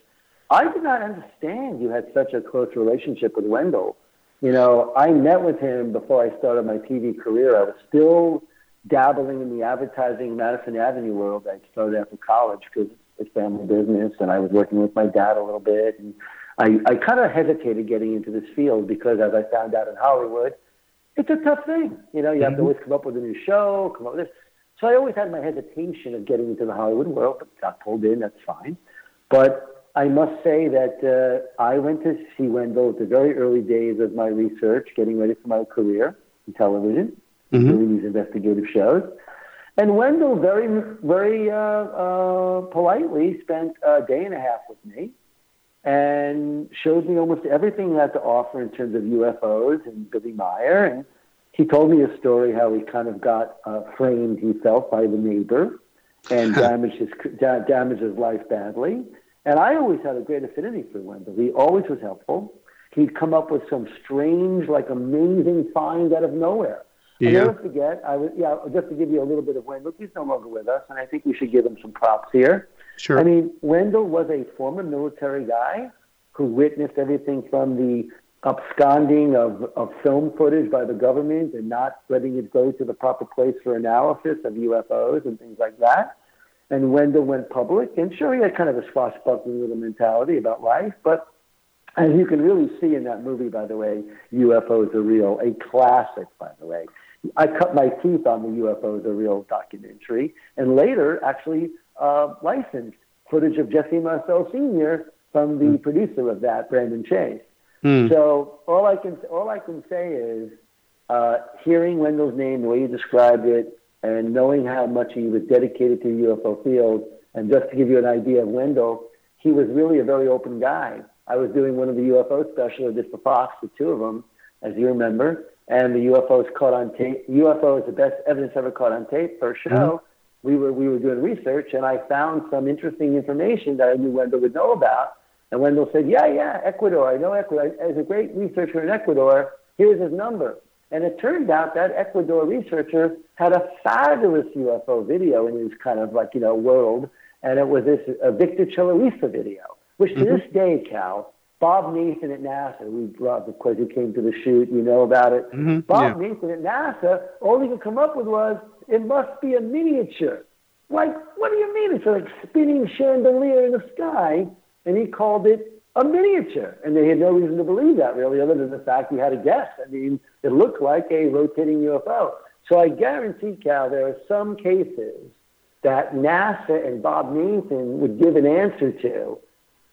I did not understand you had such a close relationship with Wendelle. You know, I met with him before I started my TV career. I was still dabbling in the advertising Madison Avenue world. I started after college because it's family business, and I was working with my dad a little bit. And I, I kind of hesitated getting into this field because, as I found out in Hollywood, it's a tough thing. You know, you have to mm-hmm. always come up with a new show, come up with this. So I always had my hesitation of getting into the Hollywood world, but got pulled in. That's fine. But I must say that uh, I went to see Wendelle at the very early days of my research, getting ready for my career in television, Mhm. doing these investigative shows. And Wendelle very, very uh, uh, politely spent a day and a half with me and showed me almost everything he had to offer in terms of UFOs and Billy Meier. And he told me a story how he kind of got uh, framed, he felt, by the neighbor and damaged his, da- damaged his life badly. And I always had a great affinity for Wendelle. He always was helpful. He'd come up with some strange, like amazing find out of nowhere. I'll Yeah. never forget. I was, yeah, just to give you a little bit of Wendelle. He's no longer with us, and I think we should give him some props here. Sure. I mean, Wendelle was a former military guy who witnessed everything from the absconding of, of film footage by the government and not letting it go to the proper place for analysis of UFOs and things like that. And Wendelle went public, and sure, he had kind of a swashbuckling little mentality about life, but as you can really see in that movie, by the way, UFOs are real, a classic, by the way. I cut my teeth on the UFOs are real documentary, and later actually uh, licensed footage of Jesse Marcel Sr. from the producer of that, Brandon Chase. Hmm. So all I can all I can say is uh, hearing Wendelle's name, the way you described it, and knowing how much he was dedicated to the UFO field, and just to give you an idea of Wendelle, he was really a very open guy. I was doing one of the UFO specials I did for Fox, the two of them, as you remember, and the UFOs caught on tape. UFO is the best evidence ever caught on tape. First show, mm-hmm. we were we were doing research, and I found some interesting information that I knew Wendelle would know about. And Wendelle said, "Yeah, yeah, Ecuador. I know Ecuador. As a great researcher in Ecuador, here's his number." And it turned out that Ecuador researcher had a fabulous UFO video in his kind of like you know world, and it was this uh, Victor Chilarisa video, which to this day, Cal, Bob Nathan at NASA, we brought, of course, who came to the shoot, you know about it. Mm-hmm. Bob yeah. Nathan at NASA, all he could come up with was, it must be a miniature. Like, what do you mean? It's like spinning chandelier in the sky. And he called it a miniature. And they had no reason to believe that, really, other than the fact he had a guess. I mean, it looked like a rotating UFO. So I guarantee, Cal, there are some cases that NASA and Bob Nathan would give an answer to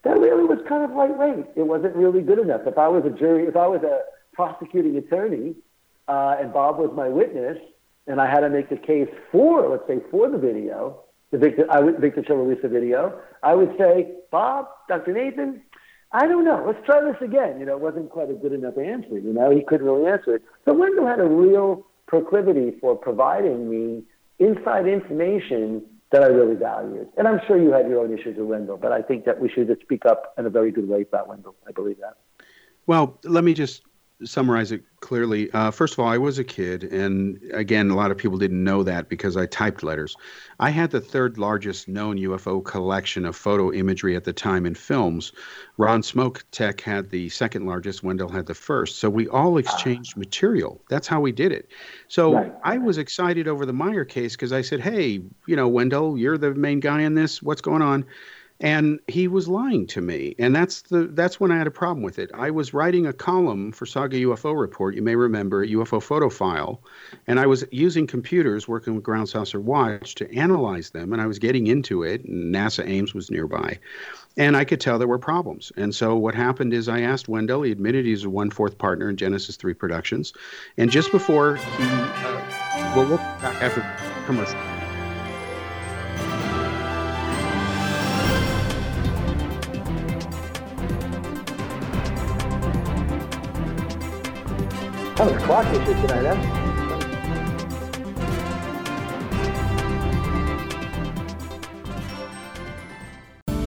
that really was kind of lightweight. It wasn't really good enough. If I was a jury, if I was a prosecuting attorney, uh, and Bob was my witness, and I had to make the case for, let's say, for the video, the victim, I would, victim shall release the video, I would say, Bob, Dr. Nathan, I don't know. Let's try this again. You know, it wasn't quite a good enough answer. You know, he couldn't really answer it. So Wendelle had a real proclivity for providing me inside information that I really valued. And I'm sure you had your own issues with Wendelle, but I think that we should speak up in a very good way about Wendelle. I believe that. Well, let me just summarize it clearly. Uh, first of all, I was a kid, and again, a lot of people didn't know that because I typed letters. I had the third largest known UFO collection of photo imagery at the time in films. Ron Smotek had the second largest, Wendelle had the first. So we all exchanged material. That's how we did it. So Right. I was excited over the Meier case because I said, hey, you know, Wendelle, you're the main guy in this. What's going on? And he was lying to me. And that's the that's when i had a problem with it. I was writing a column for saga ufo report. You may remember ufo photo file. And i was using computers working with ground saucer watch to analyze them. And i was getting into it. And nasa ames was nearby. And i could tell there were problems. And so what happened is i asked wendelle he admitted he's a one-fourth partner in genesis 3 productions. And just before he uh, well we'll after commercial Of a clock issue tonight, huh?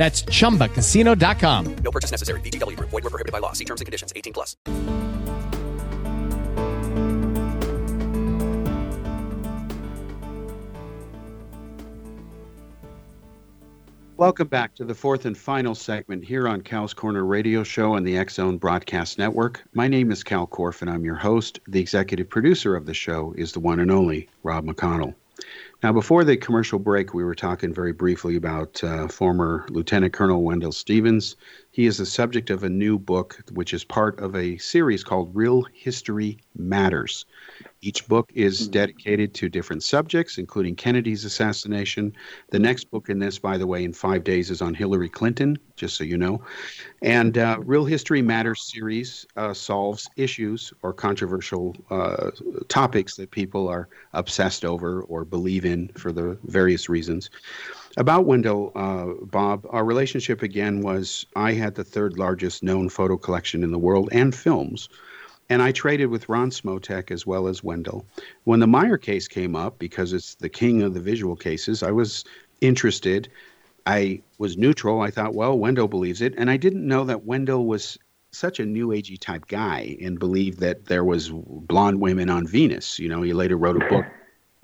That's chumbacasino.com. No purchase necessary. VGW Group. Void were prohibited by law. See terms and conditions. 18 plus. Welcome back to the fourth and final segment here on Cal's Corner Radio Show on the X Zone Broadcast Network. My name is Cal Korff, and I'm your host. The executive producer of the show is the one and only Rob McConnell. Now, before the commercial break, we were talking very briefly about uh, former Lieutenant Colonel Wendelle Stevens. He is the subject of a new book, which is part of a series called Real History Matters. Each book is dedicated to different subjects, including Kennedy's assassination. The next book in this, by the way, in five days is on Hillary Clinton, just so you know. And uh, Real History Matters series uh, solves issues or controversial uh, topics that people are obsessed over or believe in for the various reasons. About Wendelle, uh, Bob, our relationship again was I had the third largest known photo collection in the world and films. And I traded with Ron Smotek as well as Wendelle. When the Meier case came up, because it's the king of the visual cases, I was interested. I was neutral. I thought, well, Wendelle believes it. And I didn't know that Wendelle was such a new agey type guy and believed that there was blonde women on Venus. You know, he later wrote a book,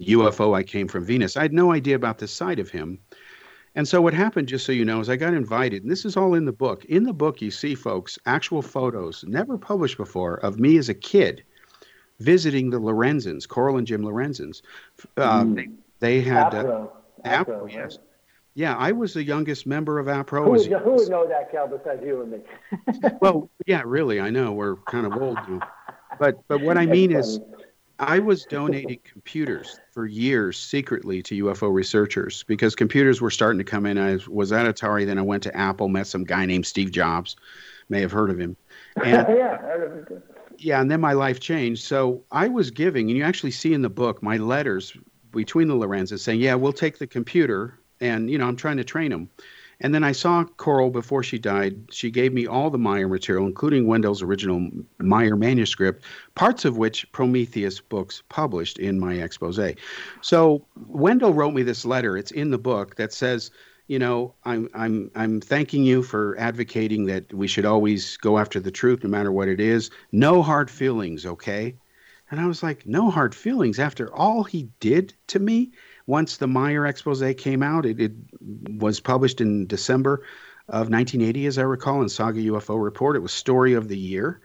UFO I Came from Venus. I had no idea about this side of him. And so what happened, just so you know, is I got invited, and this is all in the book. In the book, you see, folks, actual photos, never published before, of me as a kid visiting the Lorenzens, Coral and Jim Lorenzens. Uh, they, they had uh, APRO. APRO, APRO, yes. right? Yeah, I was the youngest member of APRO. Who would, who would know that, Cal, besides you and me? well, yeah, really, I know we're kind of old now. But but what I mean is I was donating computers for years secretly to UFO researchers because computers were starting to come in. I was at Atari, then I went to Apple, met some guy named Steve Jobs, may have heard of him. And yeah, yeah, and then my life changed. So I was giving, and you actually see in the book my letters between the Lorenzens saying, "Yeah, we'll take the computer," and you know, I'm trying to train them. And then I saw Coral before she died. She gave me all the Meier material, including Wendelle's original Meier manuscript, parts of which Prometheus books published in my expose. So Wendelle wrote me this letter. It's in the book that says, you know, I'm I'm I'm thanking you for advocating that we should always go after the truth no matter what it is. No hard feelings, okay? And I was like, no hard feelings after all he did to me once the Meier expose came out, it, it was published in December of 1980, as I recall, in Saga UFO Report. It was Story of the Year,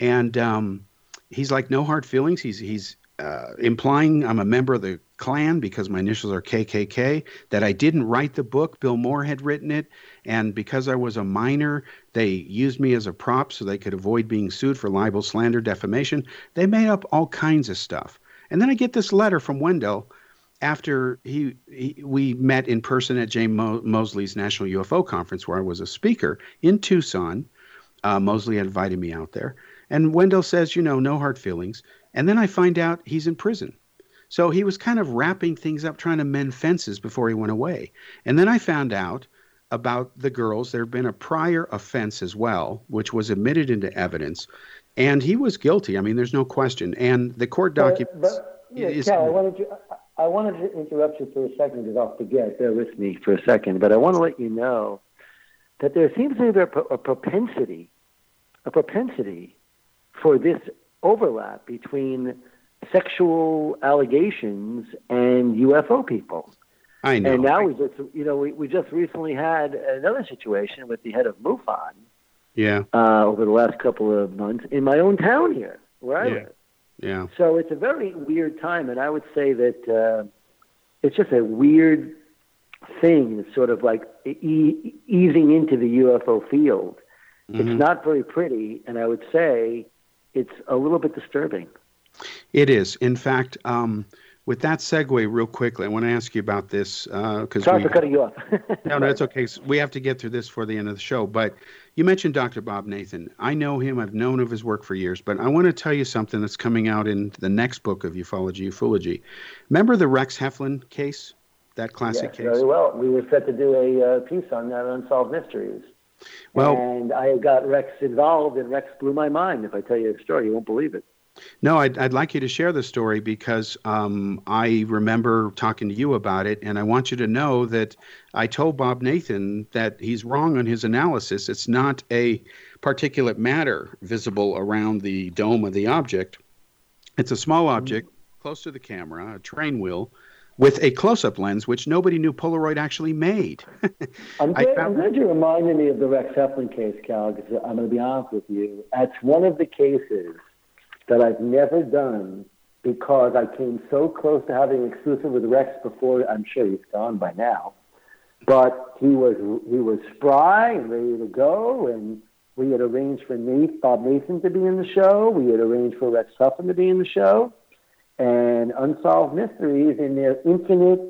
and um, he's like, no hard feelings. He's he's uh, implying I'm a member of the Klan because my initials are KKK. That I didn't write the book. Bill Moore had written it, and because I was a minor, they used me as a prop so they could avoid being sued for libel, slander, defamation. They made up all kinds of stuff. And then I get this letter from Wendelle after he, he, we met in person at Jay Mo- Moseley's National UFO Conference, where I was a speaker in Tucson. Uh, Moseley invited me out there, and Wendelle says, you know, no hard feelings. And then I find out he's in prison. So he was kind of wrapping things up, trying to mend fences before he went away. And then I found out about the girls. There had been a prior offense as well, which was admitted into evidence, and he was guilty. I mean, there's no question. And the court documents. But, but, yeah, Cal, I wanted to, I wanted to interrupt you for a second because I'll forget. Bear with me for a second. But I want to let you know that there seems to be a, a propensity, a propensity for this overlap between sexual allegations and UFO people. I know. And now we just, you know, we, we just recently had another situation with the head of MUFON. Yeah. Uh, over the last couple of months in my own town here, where I Yeah. live. Yeah. So it's a very weird time, and I would say that uh, it's just a weird thing, sort of like e- easing into the UFO field. Mhm. It's not very pretty, and I would say it's a little bit disturbing. It is. In fact, um, with that segue, real quickly, I want to ask you about this because Sorry we, for cutting you off. no, no, it's okay. S- We have to get through this for the end of the show. But you mentioned Dr. Bob Nathan. I know him. I've known of his work for years. But I want to tell you something that's coming out in the next book of Ufology, Ufology. Remember the Rex Heflin case? That classic yes, case. very well. We were set to do a uh, piece on that unsolved mysteries. Well- and I got Rex involved, and Rex blew my mind. If I tell you the story, you won't believe it. No, I'd, I'd like you to share the story because um, I remember talking to you about it, and I want you to know that I told Bob Nathan that he's wrong on his analysis. It's not a particulate matter visible around the dome of the object, it's a small object close to the camera, a train wheel. With a close-up lens, which nobody knew Polaroid actually made. I'm glad, I'm glad you reminded me of the Rex Heflin case, Cal, because I'm going to be honest with you. That's one of the cases that I've never done because I came so close to having an exclusive with Rex before. I'm sure he's gone by now, but he was he was spry and ready to go, and we had arranged for Nate, Bob Nathan to be in the show. We had arranged for Rex Huffman to be in the show, and Unsolved Mysteries in their infinite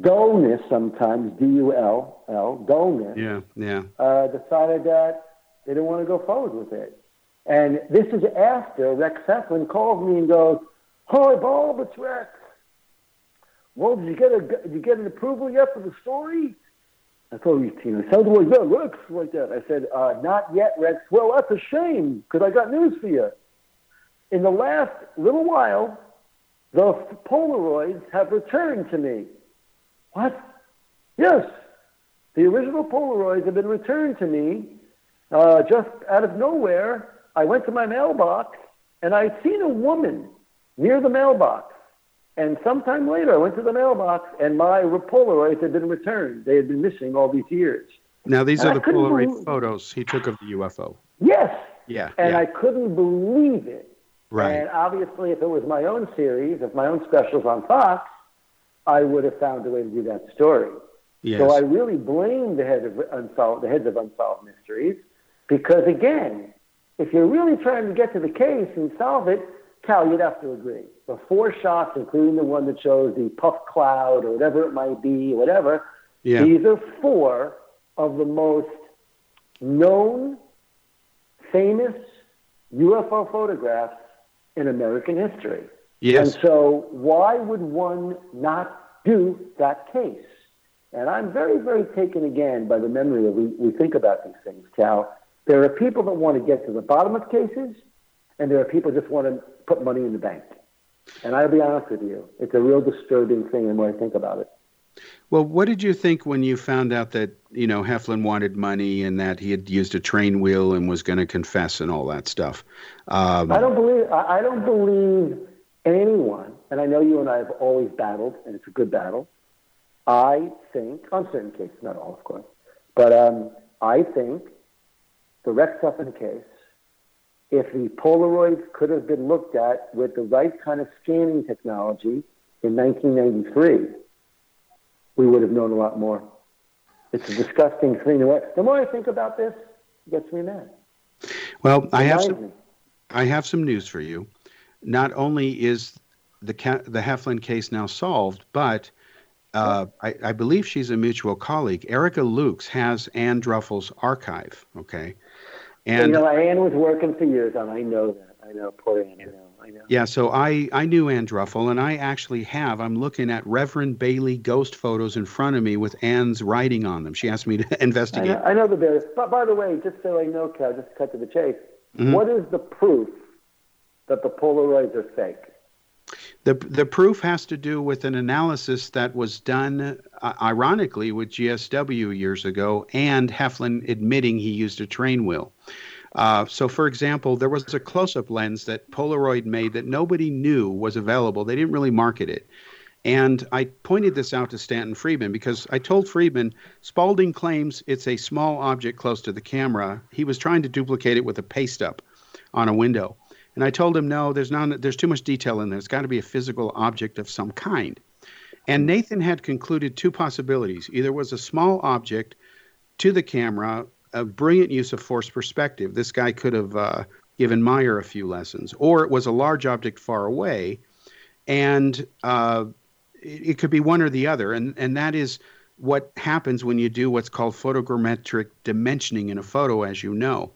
dullness sometimes, D U L L, dullness, yeah, yeah. uh, decided that they didn't want to go forward with it. And this is after Rex Heflin calls me and goes, "Hi, Bob, it's Rex. Well, did you get a did you get an approval yet for the story?" I thought you know, it sounded like that, Rex, like that. I said, uh, "Not yet, Rex. Well, that's a shame because I got news for you. In the last little while, the Polaroids have returned to me." What? Yes. The original Polaroids have been returned to me uh, just out of nowhere. I went to my mailbox and I'd seen a woman near the mailbox. And sometime later, I went to the mailbox and my Polaroids had been returned. They had been missing all these years. Now these And are I the Polaroid believe- photos he took of the UFO. Yes. Yeah, And yeah. I couldn't believe it. right. And obviously, if it was my own series, if my own specials on Fox, I would have found a way to do that story. yes. So I really blame the head of unsolved, the heads of unsolved mysteries, because again, if you're really trying to get to the case and solve it, Cal, you'd have to agree. The four shots, including the one that shows the puff cloud or whatever it might be, whatever, yeah. these are four of the most known, famous UFO photographs in American history. Yes. And so, why would one not do that case? And I'm very, very taken again by the memory that we, we think about these things, Cal. There are people that want to get to the bottom of cases, and there are people just want to put money in the bank. And I'll be honest with you, it's a real disturbing thing the more I think about it. Well, what did you think when you found out that you know Heflin wanted money and that he had used a train wheel and was going to confess and all that stuff? Um, I don't believe. I don't believe anyone. And I know you and I have always battled, and it's a good battle. I think, on certain cases, not all, of course, but um, I think the Rex Heflin case, if the Polaroids could have been looked at with the right kind of scanning technology in 1993 we would have known a lot more. It's a disgusting thing. The more I think about this, it gets me mad. Well, I have some, I have some news for you. Not only is the the Heflin case now solved, but uh, I, I, believe she's a mutual colleague. Erica Lukes has Ann Druffel's archive. Okay, and you know Ann was working for years on. I know that. I know poor Ann. I know. I know. Yeah, so I, I knew Ann Druffel, and I actually have. I'm looking at Reverend Bailey ghost photos in front of me with Ann's writing on them. She asked me to investigate. I know, I know the bears. But by the way, just so I know, Cal, just to cut to the chase, mm-hmm. what is the proof that the Polaroids are fake? The, the proof has to do with an analysis that was done, uh, ironically, with GSW years ago, and Heflin admitting he used a train wheel. Uh, so, for example, there was a close up lens that Polaroid made that nobody knew was available. They didn't really market it. And I pointed this out to Stanton Friedman because I told Friedman Spaulding claims it's a small object close to the camera. He was trying to duplicate it with a paste up on a window. And I told him, no, there's, not, there's too much detail in there. It's got to be a physical object of some kind. And Nathan had concluded two possibilities either was a small object to the camera a brilliant use of forced perspective. This guy could have uh, given Meier a few lessons, or it was a large object far away, and uh, it, it, could be one or the other, and and that is what happens when you do what's called photogrammetric dimensioning in a photo, as you know.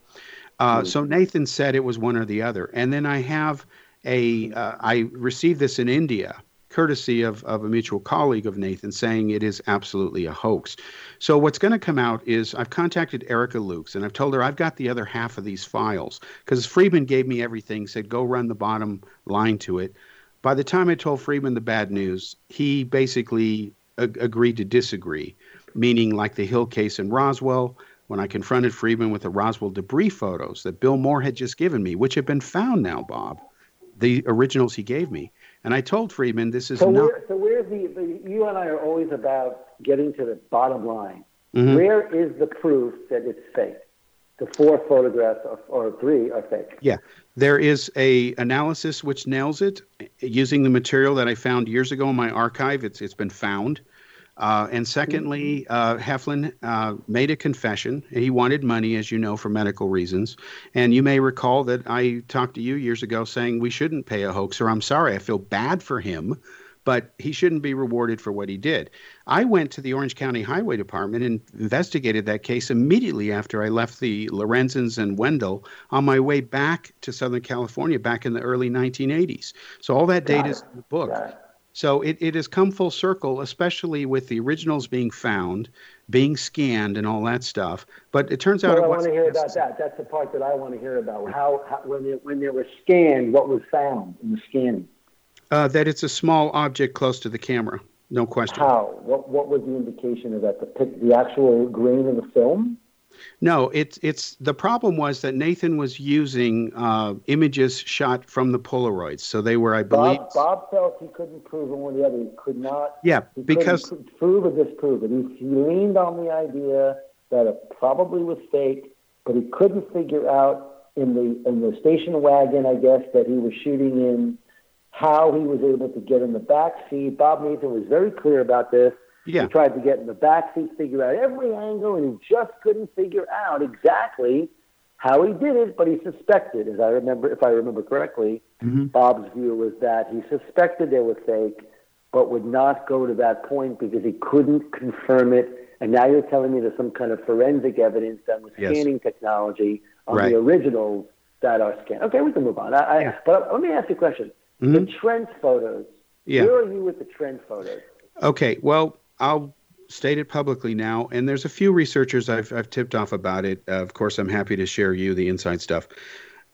Uh, mm. So Nathan said it was one or the other, and then I have a uh, I received this in India courtesy of, of a mutual colleague of Nathan saying it is absolutely a hoax. So what's going to come out is I've contacted Erica Lukes and I've told her I've got the other half of these files because Friedman gave me everything, said go run the bottom line to it. By the time I told Friedman the bad news, he basically ag- agreed to disagree, meaning like the Hill case in Roswell, when I confronted Friedman with the Roswell debris photos that Bill Moore had just given me, which have been found now, Bob, the originals he gave me. And I told Friedman this is so not. Where, so where's the, the, you and I are always about getting to the bottom line. Mm-hmm. Where is the proof that it's fake? The four photographs or, or three are fake. Yeah, there is a analysis which nails it using the material that I found years ago in my archive. It's it's been found. Uh, and secondly, uh, Heflin uh, made a confession. He wanted money, as you know, for medical reasons. And you may recall that I talked to you years ago saying we shouldn't pay a hoaxer. I'm sorry, I feel bad for him, but he shouldn't be rewarded for what he did. I went to the Orange County Highway Department and investigated that case immediately after I left the Lorenzens and Wendelle on my way back to Southern California back in the early 1980s. So all that data is in the book. So it, it has come full circle, especially with the originals being found, being scanned, and all that stuff. But it turns out. Well, I want to hear about that. That's the part that I want to hear about. How, how when, they, when they were scanned, what was found in the scanning? Uh, that it's a small object close to the camera. No question. How? What, what was the indication of that? The, the actual grain of the film? No, it's it's the problem was that Nathan was using uh, images shot from the Polaroids, so they were, I believe. Bob, Bob felt he couldn't prove one or the other. He could not. Yeah, because prove or disprove it. He, he leaned on the idea that it probably was fake, but he couldn't figure out in the in the station wagon, I guess, that he was shooting in, how he was able to get in the back seat. Bob Nathan was very clear about this. Yeah. He tried to get in the back seat, figure out every angle, and he just couldn't figure out exactly how he did it, but he suspected, as I remember, if I remember correctly, mm-hmm. Bob's view was that he suspected they were fake, but would not go to that point because he couldn't confirm it. And now you're telling me there's some kind of forensic evidence done with yes. scanning technology on right. the originals that are scanned. Okay, we can move on. I, yeah. but let me ask you a question. Mm-hmm. The Trent photos. Yeah. Where are you with the Trent photos? Okay, well, I'll state it publicly now, and there's a few researchers I've, I've tipped off about it. Uh, of course, I'm happy to share you the inside stuff.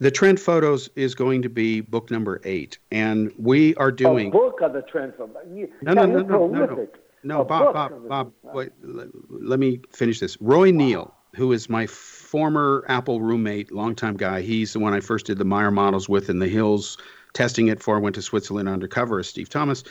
The Trent Photos is going to be book number eight, and we are doing a book on the Trent photos. No, no, no, no, no, no, no, Bob, Bob, Bob. Wait, let, let me finish this. Roy Neal, who is my former Apple roommate, longtime guy. He's the one I first did the Meier models with in the hills, testing it for. Went to Switzerland undercover as Steve Thomas.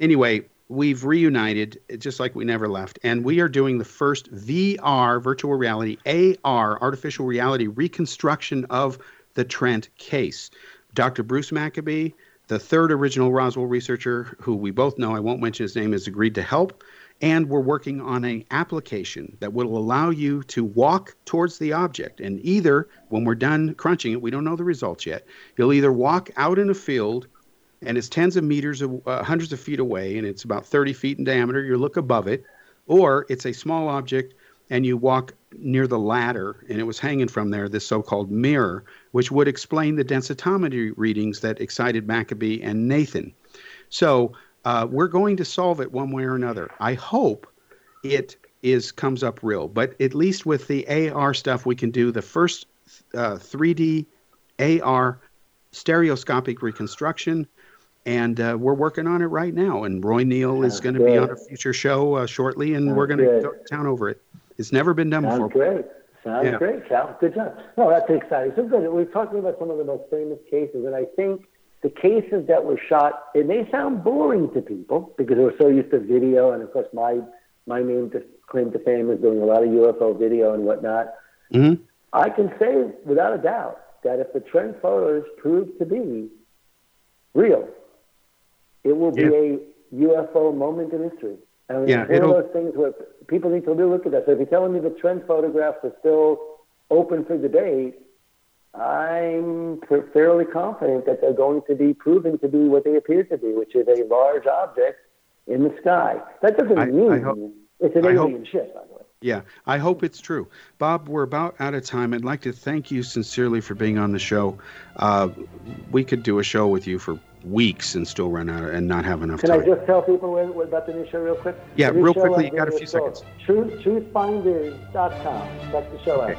Anyway, we've reunited just like we never left, and we are doing the first VR, virtual reality, AR, artificial reality reconstruction of the Trent case. Dr. Bruce Maccabee, the third original Roswell researcher, who we both know, I won't mention his name, has agreed to help. And we're working on an application that will allow you to walk towards the object. And either, when we're done crunching it, we don't know the results yet, you'll either walk out in a field and it's tens of meters, uh, hundreds of feet away, and it's about 30 feet in diameter. You look above it, or it's a small object and you walk near the ladder, and it was hanging from there, this so called mirror, which would explain the densitometry readings that excited Maccabee and Nathan. So uh, we're going to solve it one way or another. I hope it is comes up real, but at least with the AR stuff, we can do the first uh, 3D AR stereoscopic reconstruction and uh, we're working on it right now. And Roy Neal is going to be on a future show uh, shortly, and Sounds we're going to go to town over it. It's never been done before. Sounds before. great. Sounds Yeah. great, Cal. Good job. No, that's exciting. So good. We're talking about some of the most famous cases, and I think the cases that were shot, it may sound boring to people because we're so used to video, and of course, my my name to claim to fame is doing a lot of UFO video and whatnot. Mhm. I can say without a doubt that if the Trent photos prove to be real, it will be Yeah. a UFO moment in history. I mean, Yeah, it's one of those things where people need to really look at that. So if you're telling me the Trent photographs are still open for debate, I'm fairly confident that they're going to be proven to be what they appear to be, which is a large object in the sky. That doesn't I- mean I hope- it's an I hope- alien ship, by the way. Yeah, I hope it's true. Bob, we're about out of time. I'd like to thank you sincerely for being on the show. Uh, we could do a show with you for weeks and still run out and not have enough Can I just tell people about the new show real quick? Yeah, real quickly, you got a few seconds. Truth, truthfinders.com. Check the show out.